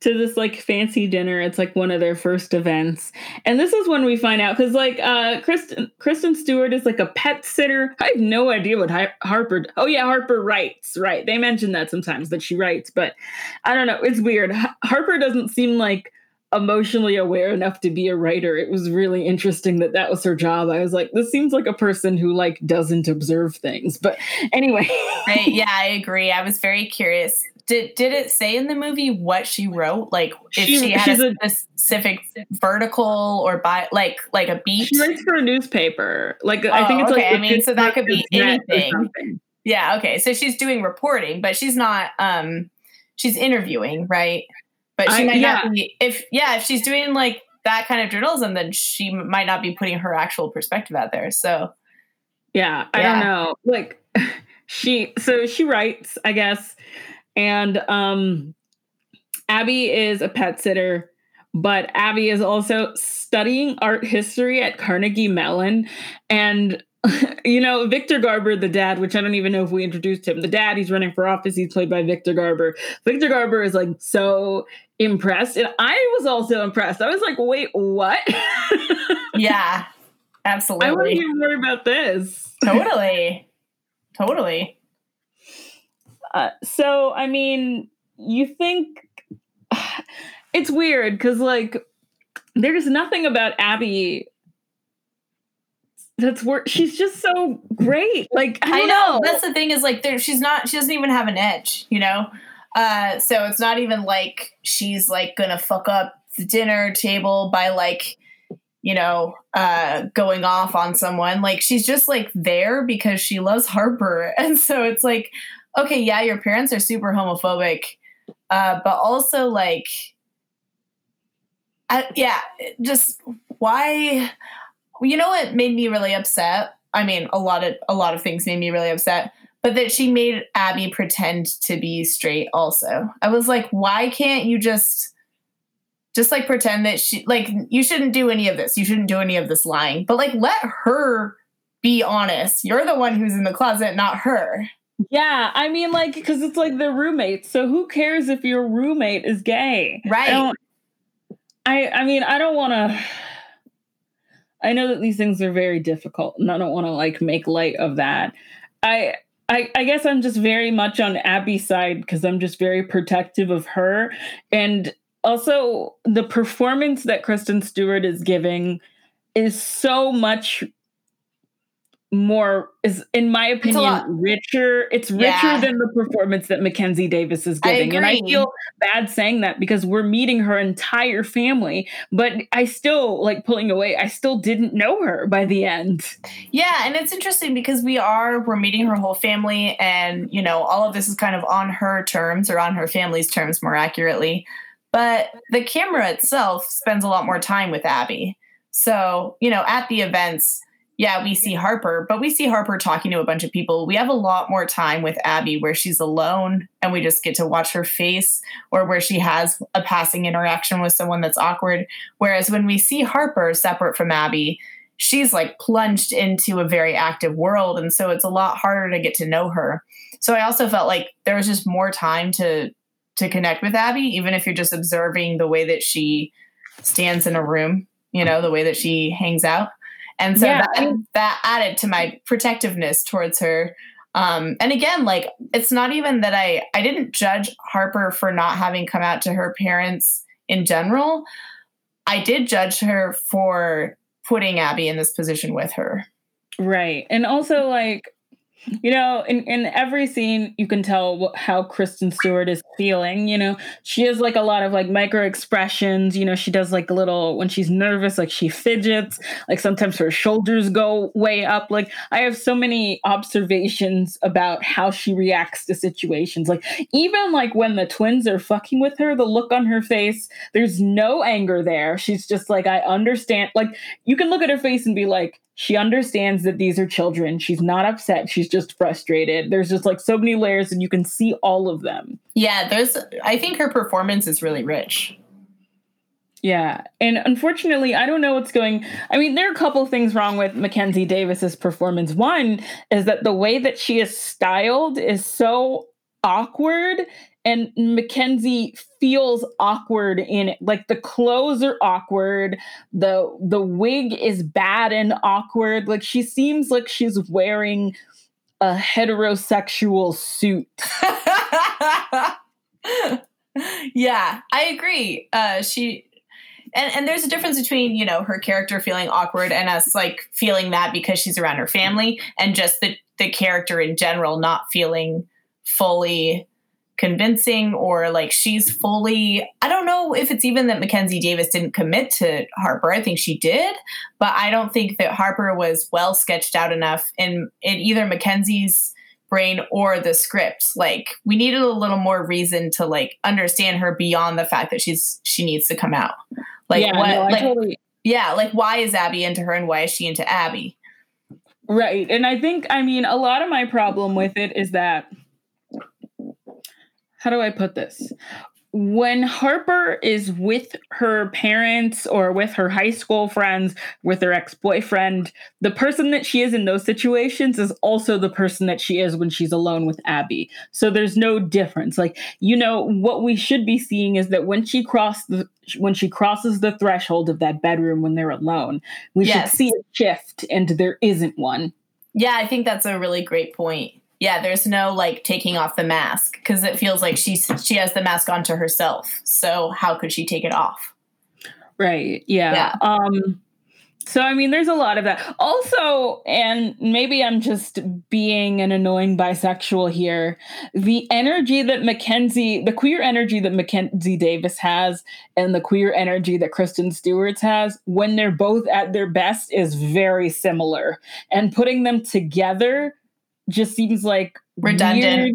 to this like fancy dinner. It's like one of their first events. And this is when we find out cuz like uh Kristen Kristen Stewart is like a pet sitter. I have no idea what Har- Harper Oh yeah, Harper writes. Right. They mention that sometimes that she writes, but I don't know. It's weird. H- Harper doesn't seem like emotionally aware enough to be a writer. It was really interesting that that was her job. I was like, this seems like a person who like doesn't observe things. But anyway, I, yeah, I agree. I was very curious. Did did it say in the movie what she wrote? Like if She- she, had a, a- specific vertical or by like like a beat? She writes for a newspaper. Like I think Oh, it's like okay. the I mean, so that could be Pittsburgh Gazette or anything. Yeah, okay. So she's doing reporting, but she's not um she's interviewing, right? But she I- might yeah. not be if yeah, if she's doing like that kind of journalism, then she might not be putting her actual perspective out there. So Yeah, I Yeah. don't know. Like she so she writes, I guess, and um Abby is a pet sitter, but Abby is also studying art history at Carnegie Mellon and you know, Victor Garber, the dad, which I don't even know if we introduced him. The dad, he's running for office. He's played by Victor Garber. Victor Garber is like so impressed. And I was also impressed. I was like, wait, what? yeah, absolutely. I want to hear more about this. totally. Totally. Uh, so I mean, you think it's weird because like there's nothing about Abby that's wor She's just so great. Like I, I, know. know. That's the thing is like there she's not she doesn't even have an edge, you know? Uh so it's not even like she's like gonna fuck up the dinner table by like you know, uh going off on someone. Like she's just like there because she loves Harper. And so it's like, okay, yeah, your parents are super homophobic. Uh but also like I, yeah, just why you know what made me really upset? I mean, a lot of a lot of things made me really upset, but that she made Abby pretend to be straight also. I was like, why can't you just just like pretend that she like you shouldn't do any of this. You shouldn't do any of this lying. But like let her be honest. You're the one who's in the closet, not her. Yeah, I mean, like because it's like they're roommates. So who cares if your roommate is gay? Right. I don't. I I mean, I don't want to. I know that these things are very difficult, and I don't want to like make light of that. I I, I guess I'm just very much on Abby's side because I'm just very protective of her, and also the performance that Kristen Stewart is giving is so much more is in my opinion richer it's richer Yeah. than the performance that mackenzie davis is I giving and i feel bad saying that because we're meeting her entire family but i still like pulling away i still didn't know her by the end Yeah, and it's interesting because we are we're meeting her whole family and you know, all of this is kind of on her terms or on her family's terms more accurately. But the camera itself spends a lot more time with Abby. So, you know, at the events, yeah, we see Harper, but we see Harper talking to a bunch of people. We have a lot more time with Abby where she's alone and we just get to watch her face or where she has a passing interaction with someone that's awkward. Whereas when we see Harper separate from Abby, she's like plunged into a very active world and so it's a lot harder to get to know her so i also felt like there was just more time to to connect with abby even if you're just observing the way that she stands in a room you know the way that she hangs out and so Yeah, that, that added to my protectiveness towards her um, and again like it's not even that i i didn't judge harper for not having come out to her parents in general, I did judge her for putting Abby in this position with her. Right. And also like you know, in, in every scene, you can tell what, how Kristen Stewart is feeling. You know, she has like a lot of like micro expressions. You know, she does like a little when she's nervous, like she fidgets. Like sometimes her shoulders go way up. Like I have so many observations about how she reacts to situations. Like even like when the twins are fucking with her, the look on her face, there's no anger there. She's just like, I understand. Like you can look at her face and be like, she understands that these are children. She's not upset. She's just frustrated. There's just like so many layers and you can see all of them. Yeah, there's I think her performance is really rich. Yeah. And unfortunately, I don't know what's going I mean, there are a couple things wrong with Mackenzie Davis's performance. One is that the way that she is styled is so awkward and Mackenzie feels awkward in it. Like the clothes are awkward, the the wig is bad and awkward. Like she seems like she's wearing a heterosexual suit. yeah, I agree. Uh she and and there's a difference between, you know, her character feeling awkward and us like feeling that because she's around her family and just the the character in general not feeling fully convincing or like she's fully I don't know if it's even that Mackenzie Davis didn't commit to Harper. I think she did, but I don't think that Harper was well sketched out enough in in either Mackenzie's brain or the script. Like we needed a little more reason to like understand her beyond the fact that she's she needs to come out. Like yeah, what no, like, totally- yeah, like why is Abby into her and why is she into Abby? Right. And I think I mean a lot of my problem with it is that how do I put this? When Harper is with her parents or with her high school friends, with her ex boyfriend, the person that she is in those situations is also the person that she is when she's alone with Abby. So there's no difference. Like, you know, what we should be seeing is that when she crossed the when she crosses the threshold of that bedroom when they're alone, we Yes. should see a shift, and there isn't one. Yeah, I think that's a really great point. Yeah, there's no like taking off the mask because it feels like she's she has the mask onto herself. So how could she take it off? Right. Yeah. Yeah. Um so I mean there's a lot of that. Also, and maybe I'm just being an annoying bisexual here, the energy that Mackenzie, the queer energy that Mackenzie Davis has and the queer energy that Kristen Stewart's has when they're both at their best is very similar. And putting them together just seems like Redundant. weird.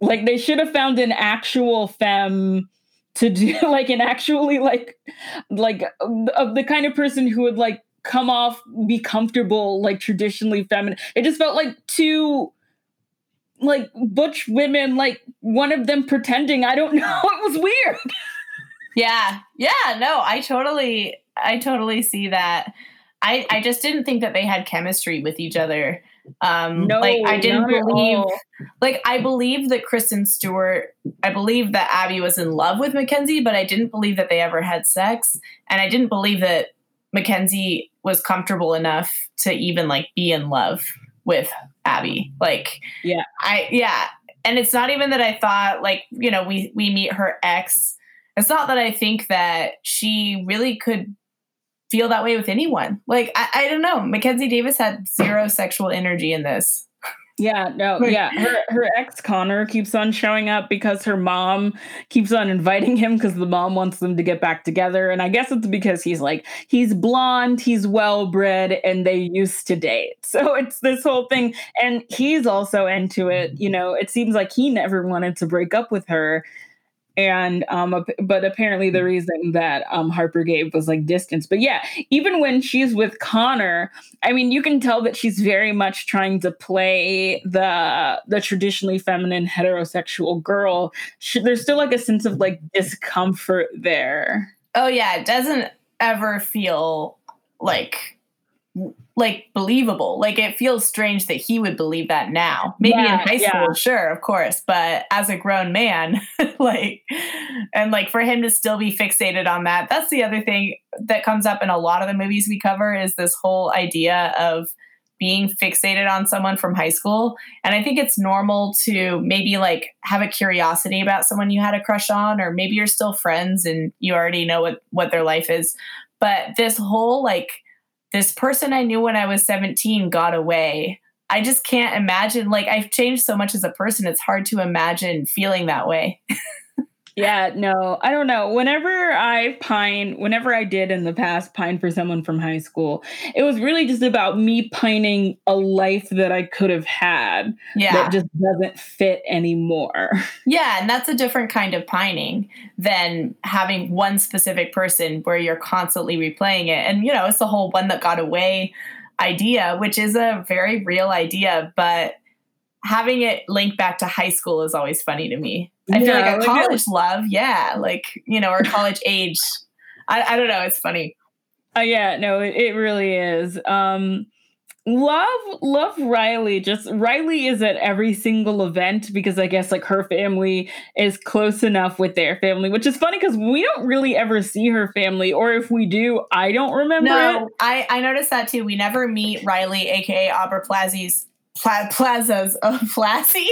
Like they should have found an actual femme to do like an actually like like of the kind of person who would like come off be comfortable like traditionally feminine it just felt like two like butch women like one of them pretending i don't know it was weird Yeah. Yeah, no, I totally I totally see that. I I just didn't think that they had chemistry with each other. Um no like I didn't believe like I believe that Kristen Stewart I believe that Abby was in love with Mackenzie, but I didn't believe that they ever had sex. And I didn't believe that Mackenzie was comfortable enough to even like be in love with Abby. Like Yeah. I yeah. And it's not even that I thought like, you know, we we meet her ex. It's not that I think that she really could feel that way with anyone. Like I, I don't know. Mackenzie Davis had zero sexual energy in this. Yeah, no, yeah. Her her ex Connor keeps on showing up because her mom keeps on inviting him because the mom wants them to get back together. And I guess it's because he's like he's blonde, he's well bred, and they used to date. So it's this whole thing. And he's also into it. You know, it seems like he never wanted to break up with her. And um, but apparently the reason that um Harper gave was like distance. But yeah, even when she's with Connor, I mean, you can tell that she's very much trying to play the the traditionally feminine heterosexual girl. She, there's still like a sense of like discomfort there. Oh yeah, it doesn't ever feel like like believable. Like it feels strange that he would believe that now. Maybe in high school, yeah. sure, of course, but as a grown man, like and like for him to still be fixated on that. That's the other thing that comes up in a lot of the movies we cover is this whole idea of being fixated on someone from high school. And I think it's normal to maybe like have a curiosity about someone you had a crush on, or maybe you're still friends and you already know what, what their life is. But this whole like, this person I knew when I was 17 got away. I just can't imagine. Like, I've changed so much as a person, it's hard to imagine feeling that way. Yeah, no, I don't know. Whenever I pine, whenever I did in the past pine for someone from high school, it was really just about me pining a life that I could have had Yeah. that just doesn't fit anymore. Yeah, and that's a different kind of pining than having one specific person where you're constantly replaying it. And, you know, it's the whole one that got away idea, which is a very real idea, but having it linked back to high school is always funny to me. I feel Yeah, like a it- college love, yeah, like, you know, or college age. I, I don't know, it's funny. Uh, yeah, no, it, it really is. Um, love, love Riley. Just Riley is at every single event because I guess like her family is close enough with their family, which is funny because we don't really ever see her family, or if we do, I don't remember it. No, I, I noticed that too. We never meet Riley, aka Aubrey Plazy's Pla- Plaza's uh, Plazy.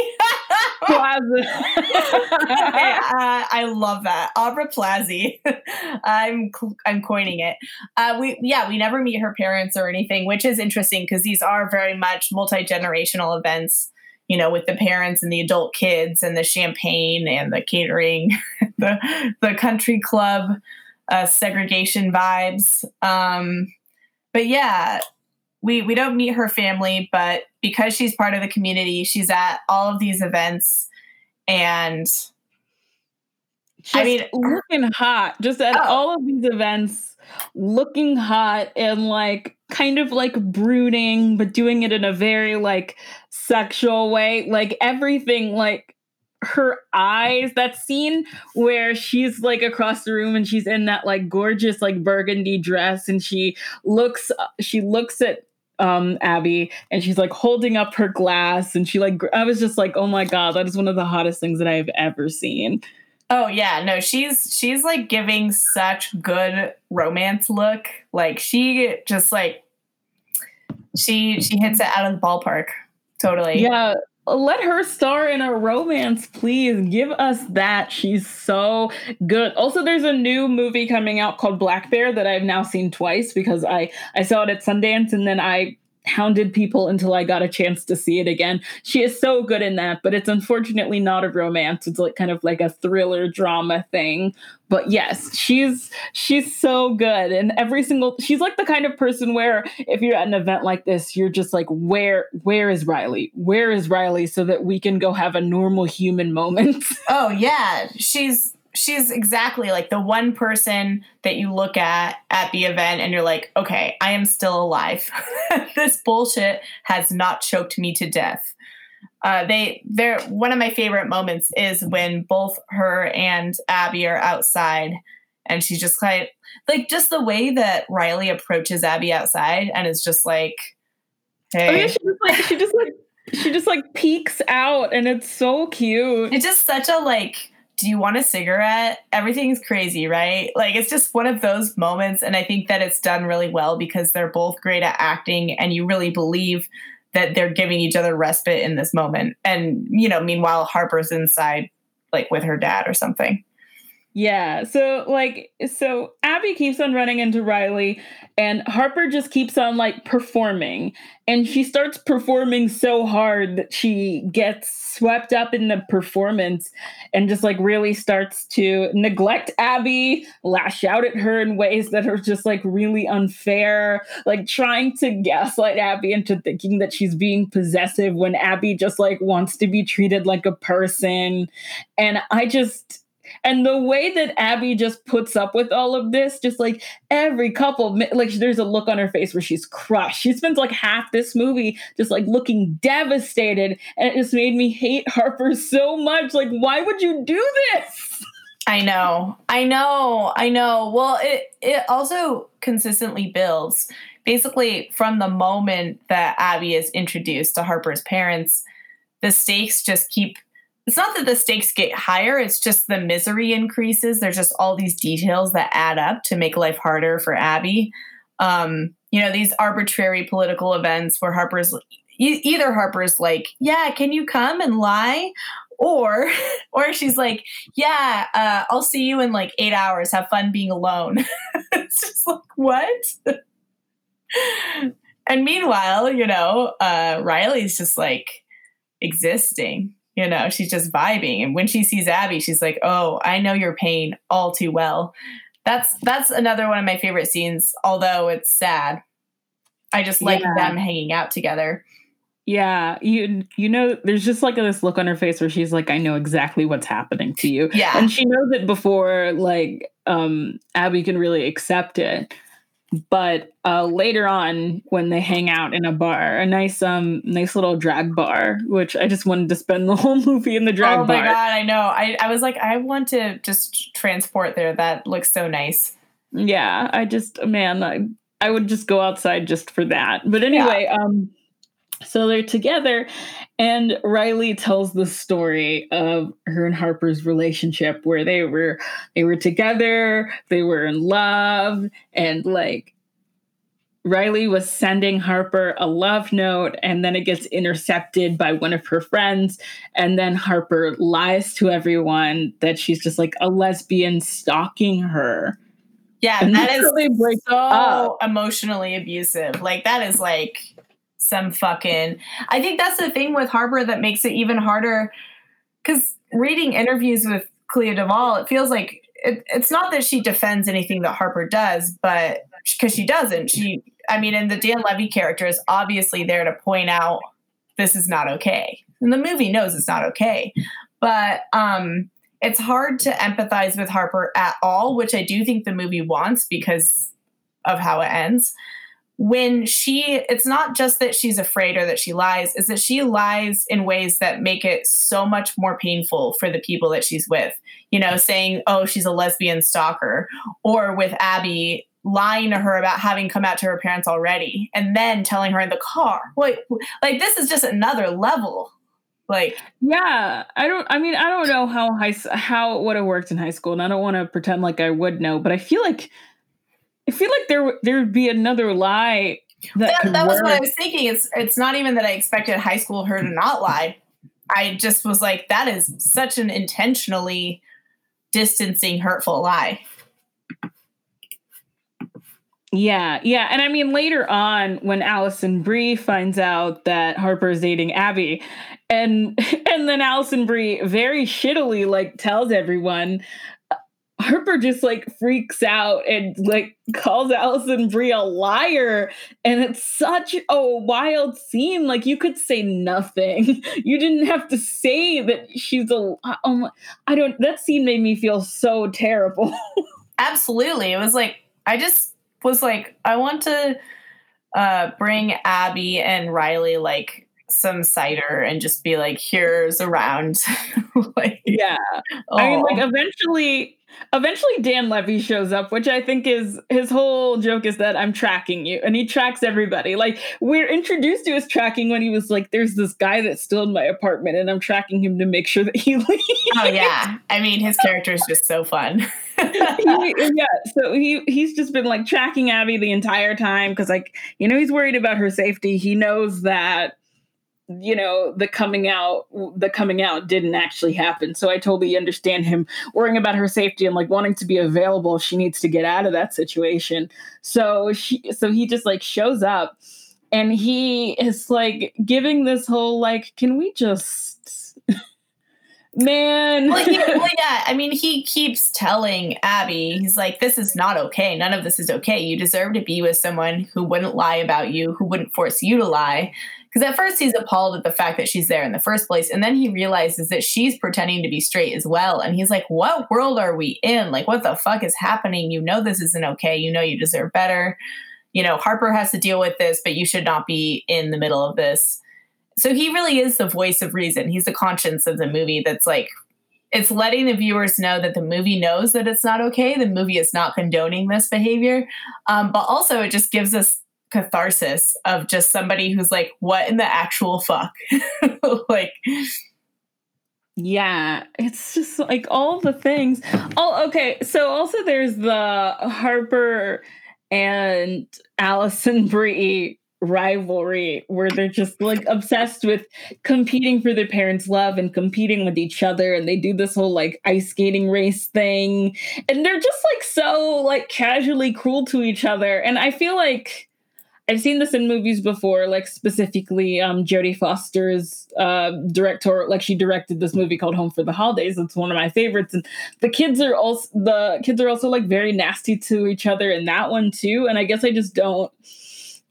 I, uh, I love that Aubrey Plazy. I'm I'm coining it. Uh, we yeah we never meet her parents or anything, which is interesting because these are very much multi generational events. You know, with the parents and the adult kids and the champagne and the catering, the the country club uh, segregation vibes. Um, but yeah, we we don't meet her family, but because she's part of the community, she's at all of these events, and Just I mean- looking hot, just at Oh. all of these events, looking hot and like kind of like brooding, but doing it in a very like sexual way. Like everything, like her eyes, that scene where she's like across the room and she's in that like gorgeous like burgundy dress and she looks she looks at um Abby and she's like holding up her glass and she like I was just like oh my god that is one of the hottest things that I've ever seen. oh yeah, no, she's she's like giving such good romance look. Like she just like she she hits it out of the ballpark. Totally. Yeah, let her star in a romance, please. Give us that. She's so good. Also, there's a new movie coming out called Black Bear that I've now seen twice because I I saw it at Sundance and then I hounded people until I got a chance to see it again. She is so good in that, but it's unfortunately not a romance. It's like kind of like a thriller drama thing. But yes, she's she's so good and every single she's like the kind of person where if you're at an event like this, you're just like where where is Riley? Where is Riley so that we can go have a normal human moment? Oh yeah, she's she's exactly like the one person that you look at at the event and you're like, okay, I am still alive. this bullshit has not choked me to death. Uh, they they're one of my favorite moments is when both her and Abby are outside and she's just like like just the way that Riley approaches Abby outside and is just like Oh hey yeah, she just like she just like she just like peeks out and it's so cute. It's just such a like, do you want a cigarette? Everything's crazy, right? Like it's just one of those moments. And I think that it's done really well because they're both great at acting and you really believe that they're giving each other respite in this moment. And, you know, meanwhile, Harper's inside, like with her dad or something. Yeah. So like so Abby keeps on running into Riley and Harper just keeps on like performing and she starts performing so hard that she gets swept up in the performance and just like really starts to neglect Abby, lash out at her in ways that are just like really unfair, like trying to gaslight Abby into thinking that she's being possessive when Abby just like wants to be treated like a person. And I just and the way that Abby just puts up with all of this, just like every couple, like there's a look on her face where she's crushed. She spends like half this movie just like looking devastated, and it just made me hate Harper so much. Like, why would you do this? I know. I know. I know. Well, it it also consistently builds. Basically, from the moment that Abby is introduced to Harper's parents, the stakes just keep it's not that the stakes get higher, it's just the misery increases. There's just all these details that add up to make life harder for Abby. um, you know, these arbitrary political events where Harper's either Harper's like, "Yeah, can you come and lie?" or or she's like, "Yeah, uh, I'll see you in like 8 hours. Have fun being alone." it's just like, "What?" and meanwhile, you know, uh, Riley's just like existing. You know, she's just vibing. And when she sees Abby, she's like, "Oh, I know your pain all too well." That's that's another one of my favorite scenes, although it's sad. I just like Yeah. them hanging out together. Yeah, you you know, there's just like this look on her face where she's like, I know exactly what's happening to you. Yeah. And she knows it before like um Abby can really accept it. But uh later on when they hang out in a bar, a nice um nice little drag bar, which I just wanted to spend the whole movie in the drag bar. oh my bar. god, I know. I, I was like, I want to just transport there. That looks so nice. Yeah, I just man, I, I would just go outside just for that. But anyway, um so they're together and Riley tells the story of her and Harper's relationship where they were they were together, they were in love and like Riley was sending Harper a love note and then it gets intercepted by one of her friends and then Harper lies to everyone that she's just like a lesbian stalking her. Yeah, And that's is break so up. emotionally abusive. Like that is like some fucking. I think that's the thing with Harper that makes it even harder. Because reading interviews with Clea DuVall, it feels like it, it's not that she defends anything that Harper does, but because she doesn't. She, I mean, and the Dan Levy character is obviously there to point out this is not okay, and the movie knows it's not okay. But um, it's hard to empathize with Harper at all, which I do think the movie wants because of how it ends. When she, it's not just that she's afraid or that she lies, is that she lies in ways that make it so much more painful for the people that she's with. You know, saying, oh, she's a lesbian stalker, or with Abby lying to her about having come out to her parents already and then telling her in the car. Like, like this is just another level. Like, Yeah, I don't. I mean, I don't know how high how it would have worked in high school, and I don't want to pretend like I would know. But I feel like I feel like there there would be another lie that, that, that was what I was thinking. It's it's not even that I expected high school her to not lie. I just was like, that is such an intentionally distancing, hurtful lie. Yeah, yeah, and I mean later on when Alison Brie finds out that Harper is dating Abby, and and then Alison Brie very shittily like tells everyone. Harper just like freaks out and like calls Alison Brie a liar, and it's such a wild scene. Like you could say nothing, you didn't have to say that she's a. My, I don't. That scene made me feel so terrible. Absolutely. It was like I just was like, I want to uh bring Abby and Riley like some cider and just be like, here's a round. like, yeah. I mean, like oh. eventually, eventually Dan Levy shows up, which I think is his whole joke is that I'm tracking you, and he tracks everybody. Like we're introduced to his tracking when he was like, "There's this guy that's still in my apartment, and I'm tracking him to make sure that he leaves." oh yeah. I mean, his character is just so fun. He- yeah, so he he's just been like tracking Abby the entire time because like you know he's worried about her safety. He knows that you know the coming out the coming out didn't actually happen. So I totally understand him worrying about her safety and like wanting to be available she needs to get out of that situation. So she so he just like shows up and he is like giving this whole like can we just man well, he, well, yeah. I mean, he keeps telling Abby, he's like, "This is not okay. None of this is okay. You deserve to be with someone who wouldn't lie about you, who wouldn't force you to lie." Because at first he's appalled at the fact that she's there in the first place, and then he realizes that she's pretending to be straight as well, and he's like, "What world are we in? Like, what the fuck is happening? You know this isn't okay. You know you deserve better. You know Harper has to deal with this, but you should not be in the middle of this." So he really is the voice of reason. He's the conscience of the movie that's like it's letting the viewers know that the movie knows that it's not okay. The movie is not condoning this behavior. Um, but also, it just gives us catharsis of just somebody who's like, what in the actual fuck? like, Yeah, it's just like all the things. Oh, okay. So also there's the Harper and Alison Brie rivalry where they're just like obsessed with competing for their parents' love and competing with each other and they do this whole like ice skating race thing and they're just like so like casually cruel to each other and I feel like I've seen this in movies before, like specifically um, Jodie Foster's uh, director, like she directed this movie called Home for the Holidays. It's one of my favorites, and the kids are also the kids are also like very nasty to each other in that one too. And I guess I just don't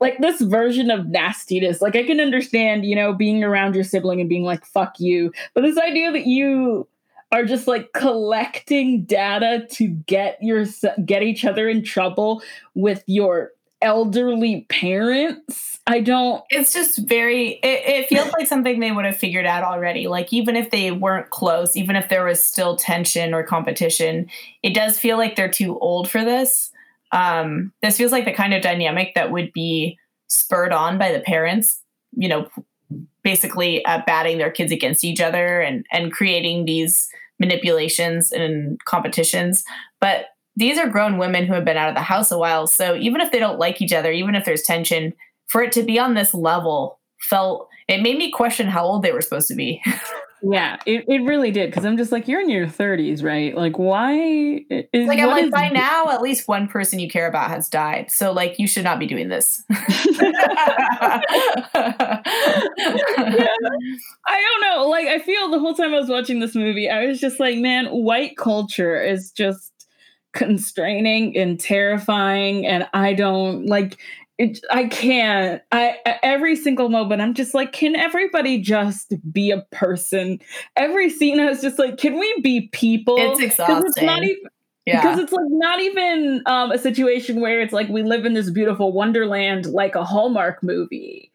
like this version of nastiness. Like I can understand, you know, being around your sibling and being like "fuck you," but this idea that you are just like collecting data to get your get each other in trouble with your elderly parents. I don't. It's just very. It, it, feels like something they would have figured out already. Like even if they weren't close, even if there was still tension or competition, it does feel like they're too old for this. Um, this feels like the kind of dynamic that would be spurred on by the parents. You know, basically uh, batting their kids against each other and and creating these manipulations and competitions. But these are grown women who have been out of the house a while. So even if they don't like each other, even if there's tension, for it to be on this level felt it made me question how old they were supposed to be. yeah, it, it really did. Cause I'm just like, you're in your 30s, right? Like, why? Is, like, I'm like, is, by now, at least one person you care about has died. So, like, you should not be doing this. yeah. I don't know. Like, I feel the whole time I was watching this movie, I was just like, man, white culture is just constraining and terrifying and i don't like it, i can't i every single moment i'm just like can everybody just be a person every scene i was just like can we be people it's exhausting it's not even yeah. Because it's like not even um, a situation where it's like we live in this beautiful wonderland like a Hallmark movie.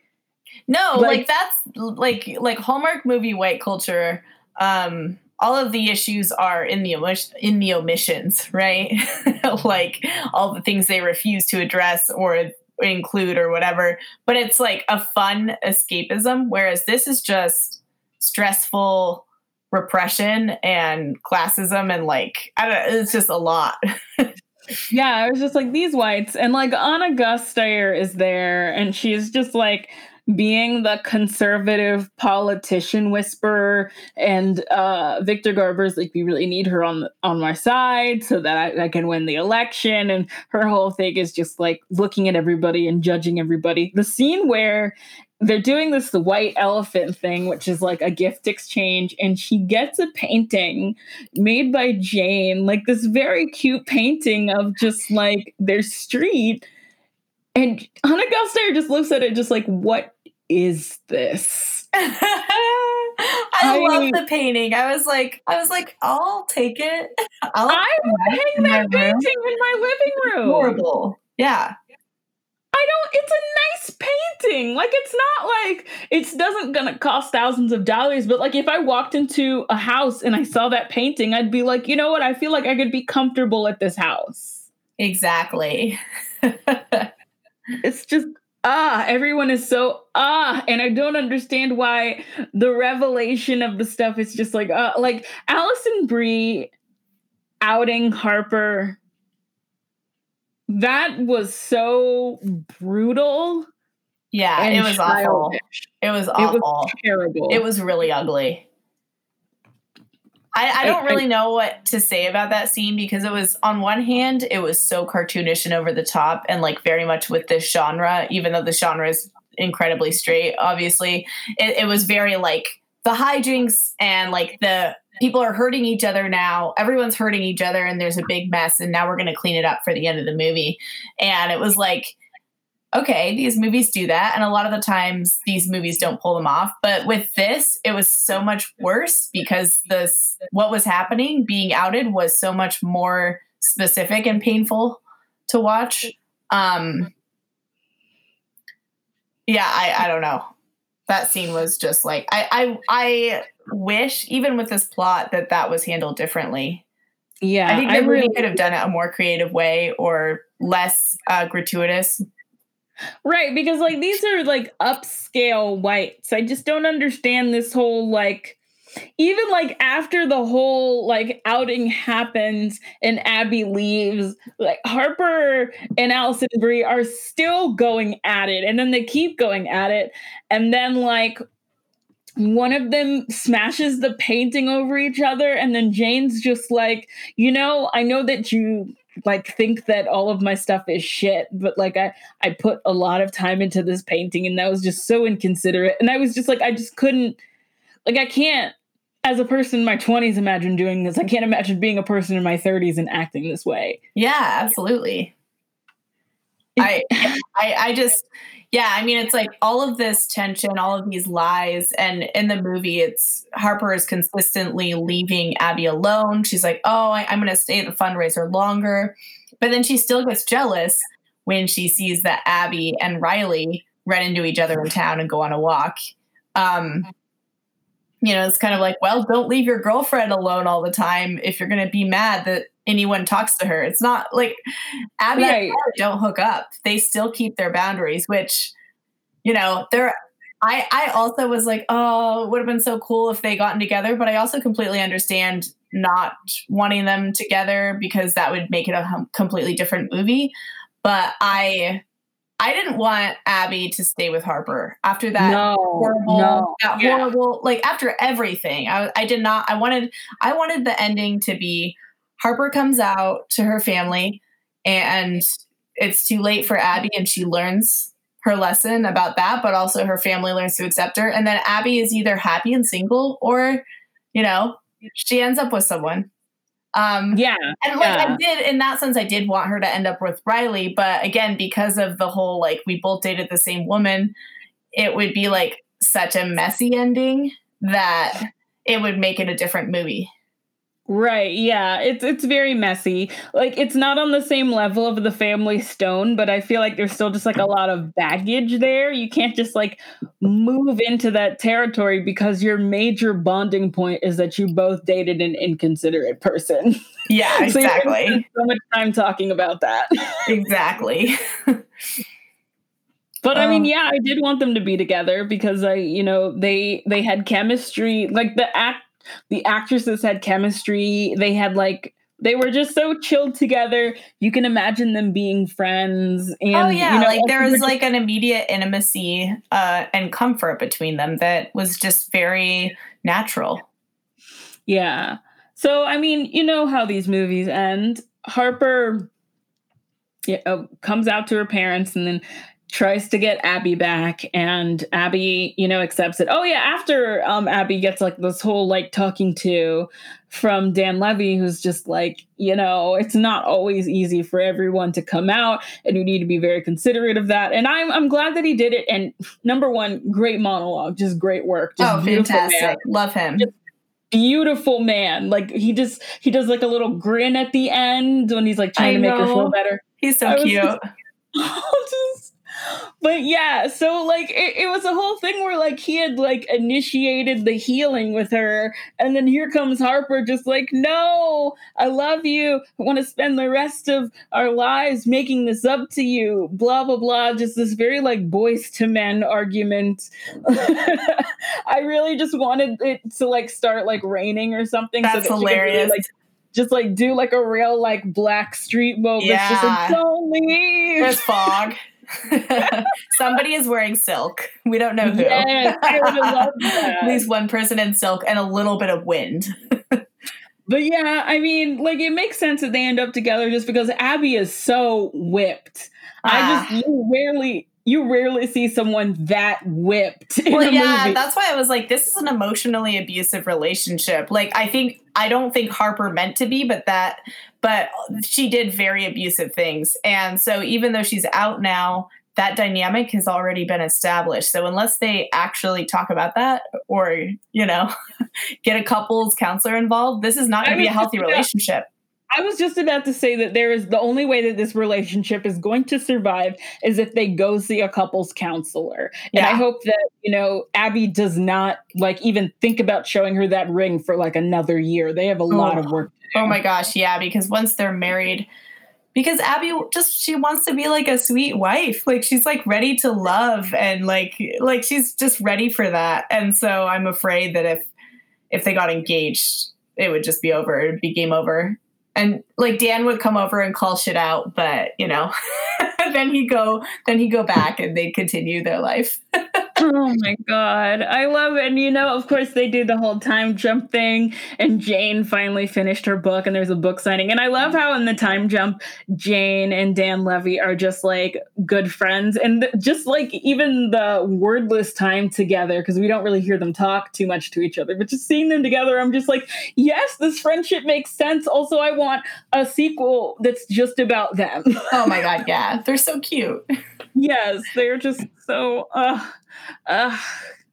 No, like, like that's like like Hallmark movie white culture. Um, all of the issues are in the in the omissions, right? like all the things they refuse to address or include or whatever. But it's like a fun escapism, whereas this is just stressful repression and classism and like I don't know, it's just a lot. yeah, I was just like these whites and like Ana Gasteyer is there and she's just like being the conservative politician whisperer and uh, Victor Garber's like we really need her on on my side so that I, I, can win the election and her whole thing is just like looking at everybody and judging everybody. The scene where they're doing this the white elephant thing which is like a gift exchange and she gets a painting made by Jane like this very cute painting of just like their street and Ana Gasteyer just looks at it just like, what is this? I, I, love the painting. I was like, I was like, I'll take it. I'll I would hang that painting in my living room. Horrible. Yeah. I don't. It's a nice painting. Like it's not like it doesn't gonna cost thousands of dollars. But like if I walked into a house and I saw that painting, I'd be like, you know what? I feel like I could be comfortable at this house. Exactly. it's just ah, everyone is so ah, and I don't understand why the revelation of the stuff is just like uh, like Alison Brie outing Harper. That was so brutal. Yeah, it was childish. awful. It was awful. It was terrible. It was really ugly. I, I don't I, really know what to say about that scene because it was on one hand it was so cartoonish and over the top and like very much with this genre even though the genre is incredibly straight obviously. It, it was very like the hijinks and like the people are hurting each other now. Everyone's hurting each other and there's a big mess and now we're going to clean it up for the end of the movie. And it was like okay, these movies do that. And a lot of the times these movies don't pull them off. But with this, it was so much worse because this what was happening, being outed, was so much more specific and painful to watch. Um yeah, I, I don't know. That scene was just like I, I I wish even with this plot that that was handled differently. Yeah, I think the I movie really, could have done it a more creative way or less uh, gratuitous Right, because like these are like upscale whites. I just don't understand this whole like even like after the whole like outing happens and Abby leaves, like Harper and Alison Brie are still going at it, and then they keep going at it, and then like one of them smashes the painting over each other and then jane's just like you know i know that you like think that all of my stuff is shit but like i i put a lot of time into this painting and that was just so inconsiderate. And i was just like i just couldn't like i can't as a person in my 20s imagine doing this. I can't imagine being a person in my 30s and acting this way. Yeah absolutely. I, I i just yeah i mean it's like all of this tension all of these lies and in the movie it's harper is consistently leaving abby alone. She's like oh I, i'm going to stay at the fundraiser longer. But then she still gets jealous when she sees that abby and riley run into each other in town and go on a walk. Um, you know it's kind of like well don't leave your girlfriend alone all the time if you're going to be mad that anyone talks to her. It's not like Abby right. don't hook up. They still keep their boundaries, which, you know, they're I I also was like, oh, it would have been so cool if they gotten together, but I also completely understand not wanting them together because that would make it a completely different movie. But I I didn't want Abby to stay with Harper after that no, horrible, no. that horrible, yeah. like after everything. I, I did not. I wanted, I wanted the ending to be Harper comes out to her family and it's too late for Abby and she learns her lesson about that, but also her family learns to accept her. And then Abby is either happy and single or, you know, she ends up with someone. Um, yeah. And like yeah. I did, in that sense, I did want her to end up with Riley. But again, because of the whole like we both dated the same woman, it would be like such a messy ending that it would make it a different movie. Right. Yeah. It's it's very messy. Like it's not on the same level of the family stone, but I feel like there's still just like a lot of baggage there. You can't just like move into that territory because your major bonding point is that you both dated an inconsiderate person. Yeah, exactly. so, so much time talking about that. exactly. But I mean, um, yeah, I did want them to be together because I, you know, they they had chemistry. Like the act the actresses had chemistry. They had like they were just so chilled together. You can imagine them being friends. And, oh yeah, you know, like there was like an immediate intimacy uh, and comfort between them that was just very natural. Yeah. So I mean, you know how these movies end. Harper yeah, uh, comes out to her parents, and then tries to get Abby back and Abby, you know, accepts it. Oh yeah, after um Abby gets like this whole like talking to from Dan Levy who's just like, you know, it's not always easy for everyone to come out and you need to be very considerate of that. And I'm I'm glad that he did it and number 1, great monologue, just great work. Just oh, fantastic. Man. Love him. Just beautiful man. Like he just he does like a little grin at the end when he's like trying I to make her feel better. He's so cute. Just, just but yeah, so like it, it, was a whole thing where like he had like initiated the healing with her, and then here comes Harper just like, no, I love you. I want to spend the rest of our lives making this up to you. Blah blah blah. Just this very like Boyz II Men argument. I really just wanted it to like start like raining or something. That's so that hilarious. Really, like, just like do like a real like Blackstreet moment. Yeah. Just like don't leave. There's fog. Somebody is wearing silk. We don't know who. Yes, I would love that. At least one person in silk and a little bit of wind. but yeah, I mean, like it makes sense that they end up together just because Abby is so whipped. I just ah. you rarely you rarely see someone that whipped. well, yeah, movie. that's why I was like, this is an emotionally abusive relationship. Like, I think I don't think Harper meant to be, but that but she did very abusive things. And so even though she's out now, that dynamic has already been established. So unless they actually talk about that or, you know, get a couples counselor involved, this is not going to be a healthy relationship. I was just about to say that there is the only way that this relationship is going to survive is if they go see a couples counselor. And yeah. I hope that, you know, Abby does not like even think about showing her that ring for like another year. They have a oh. lot of work Oh my gosh, yeah, because once they're married, because Abby just she wants to be like a sweet wife. Like she's like ready to love and like like she's just ready for that. And so I'm afraid that if if they got engaged, it would just be over. It'd be game over. And like Dan would come over and call shit out, but you know, then he'd go, then he'd go back and they'd continue their life. oh my god. I love it. And you know of course they do the whole time jump thing and jane finally finished her book and there's a book signing. And i love how in the time jump jane and dan levy are just like good friends. And just like even the wordless time together because we don't really hear them talk too much to each other but just seeing them together i'm just like yes this friendship makes sense. Also i want a sequel that's just about them. Oh my god yeah. They're so cute. Yes they're just so uh uh,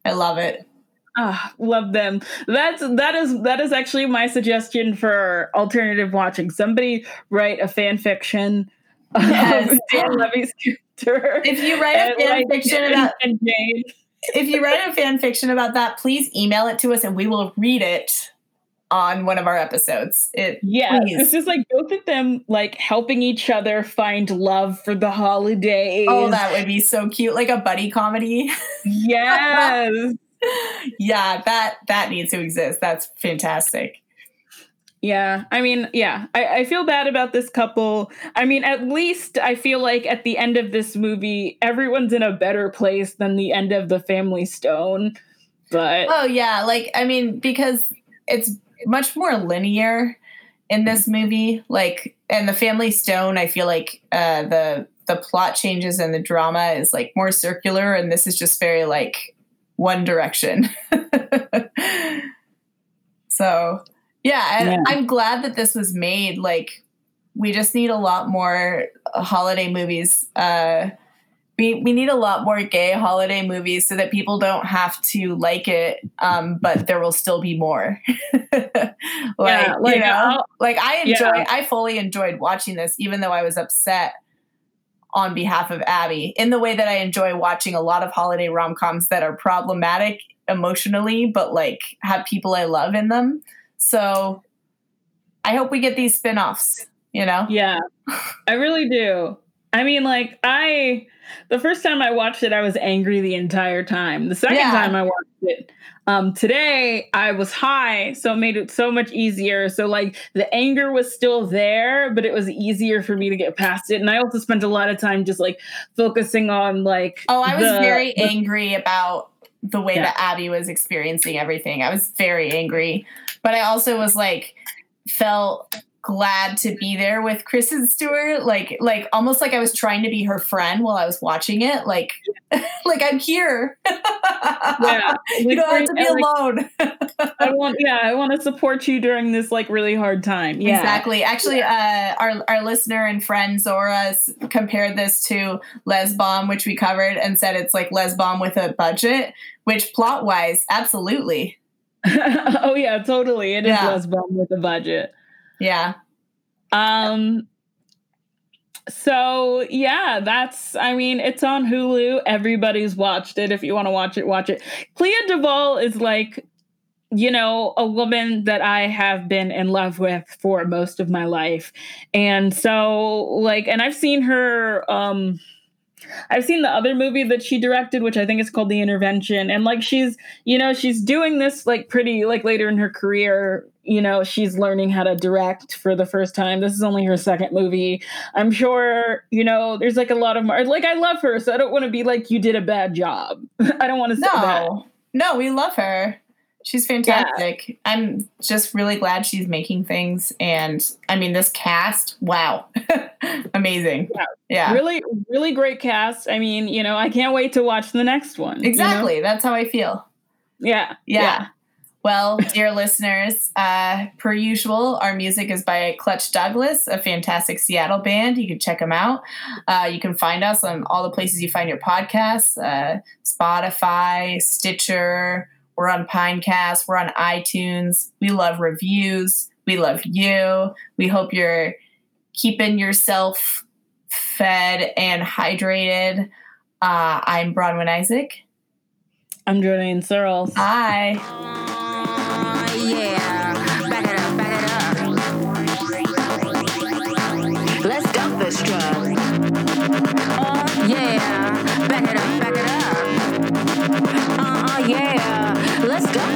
I love it. Uh, love them. That's that is that is actually my suggestion for alternative watching. Somebody write a fan fiction yes. of Dan Levy's character. If you write a fan like, fiction about and Jane. If you write a fan fiction about that, please email it to us and we will read it on one of our episodes. It yeah, please. this is like both of them like helping each other find love for the holidays. Oh, that would be so cute, like a buddy comedy. Yes. yeah, that that needs to exist. That's fantastic. Yeah, I mean, yeah, I, I feel bad about this couple. I mean, at least I feel like at the end of this movie, everyone's in a better place than the end of The Family Stone. But oh yeah, like I mean, because it's much more linear in this movie. Like, and the Family Stone, I feel like uh, the the plot changes and the drama is like more circular, and this is just very like one direction. so, yeah, and yeah. I'm glad that this was made. Like, we just need a lot more holiday movies. Uh, we, we need a lot more gay holiday movies so that people don't have to like it, um, but there will still be more. like, yeah, like, you know, like I enjoy, yeah. I fully enjoyed watching this, even though I was upset on behalf of Abby in the way that I enjoy watching a lot of holiday rom coms that are problematic emotionally, but like have people I love in them. So I hope we get these spin offs, you know? Yeah, I really do. I mean, like, I the first time I watched it, I was angry the entire time. The second yeah. time I watched it, um, today I was high, so it made it so much easier. So like the anger was still there, but it was easier for me to get past it. And I also spent a lot of time just like focusing on like. Oh, I was the, very the, angry about the way yeah. that Abby was experiencing everything. I was very angry, but I also was like felt glad to be there with Kristen Stewart. Like, like almost like I was trying to be her friend while I was watching it. Like, like I'm here. yeah, you don't have to be alone. I want, yeah, I want to support you during this like really hard time. Yeah, exactly. Actually, uh, our our listener and friend Zora compared this to Lez Bomb, which we covered, and said it's like Lez Bomb with a budget. Which plot wise, absolutely. oh yeah, totally. It is yeah. Lez Bomb with a budget. Yeah. Um so yeah, that's I mean, it's on Hulu. Everybody's watched it. If you want to watch it, watch it. Clea DuVall is like you know, a woman that I have been in love with for most of my life. And so like and I've seen her um I've seen the other movie that she directed, which I think is called The Intervention. And like she's, you know, she's doing this like pretty like later in her career. You know, she's learning how to direct for the first time. This is only her second movie. I'm sure, you know, there's like a lot of mar- like I love her, so I don't want to be like you did a bad job. I don't want to say no. that. No, we love her. She's fantastic. Yeah. I'm just really glad she's making things. And I mean, this cast, wow, amazing. Yeah. yeah. Really, really great cast. I mean, you know, I can't wait to watch the next one. Exactly. You know? That's how I feel. Yeah. Yeah. yeah. Well, dear listeners, uh, per usual, our music is by Clutch Douglas, a fantastic Seattle band. You can check them out. Uh, you can find us on all the places you find your podcasts uh, Spotify, Stitcher, we're on Pinecast. We're on iTunes. We love reviews. We love you. We hope you're keeping yourself fed and hydrated. Uh, I'm Bronwyn Isaac. I'm Jordan Searles. Hi yeah. Back it up, back it up. Let's dump this truck. Oh, uh, yeah. Back it up, back it up. Uh, uh yeah. Let's dump.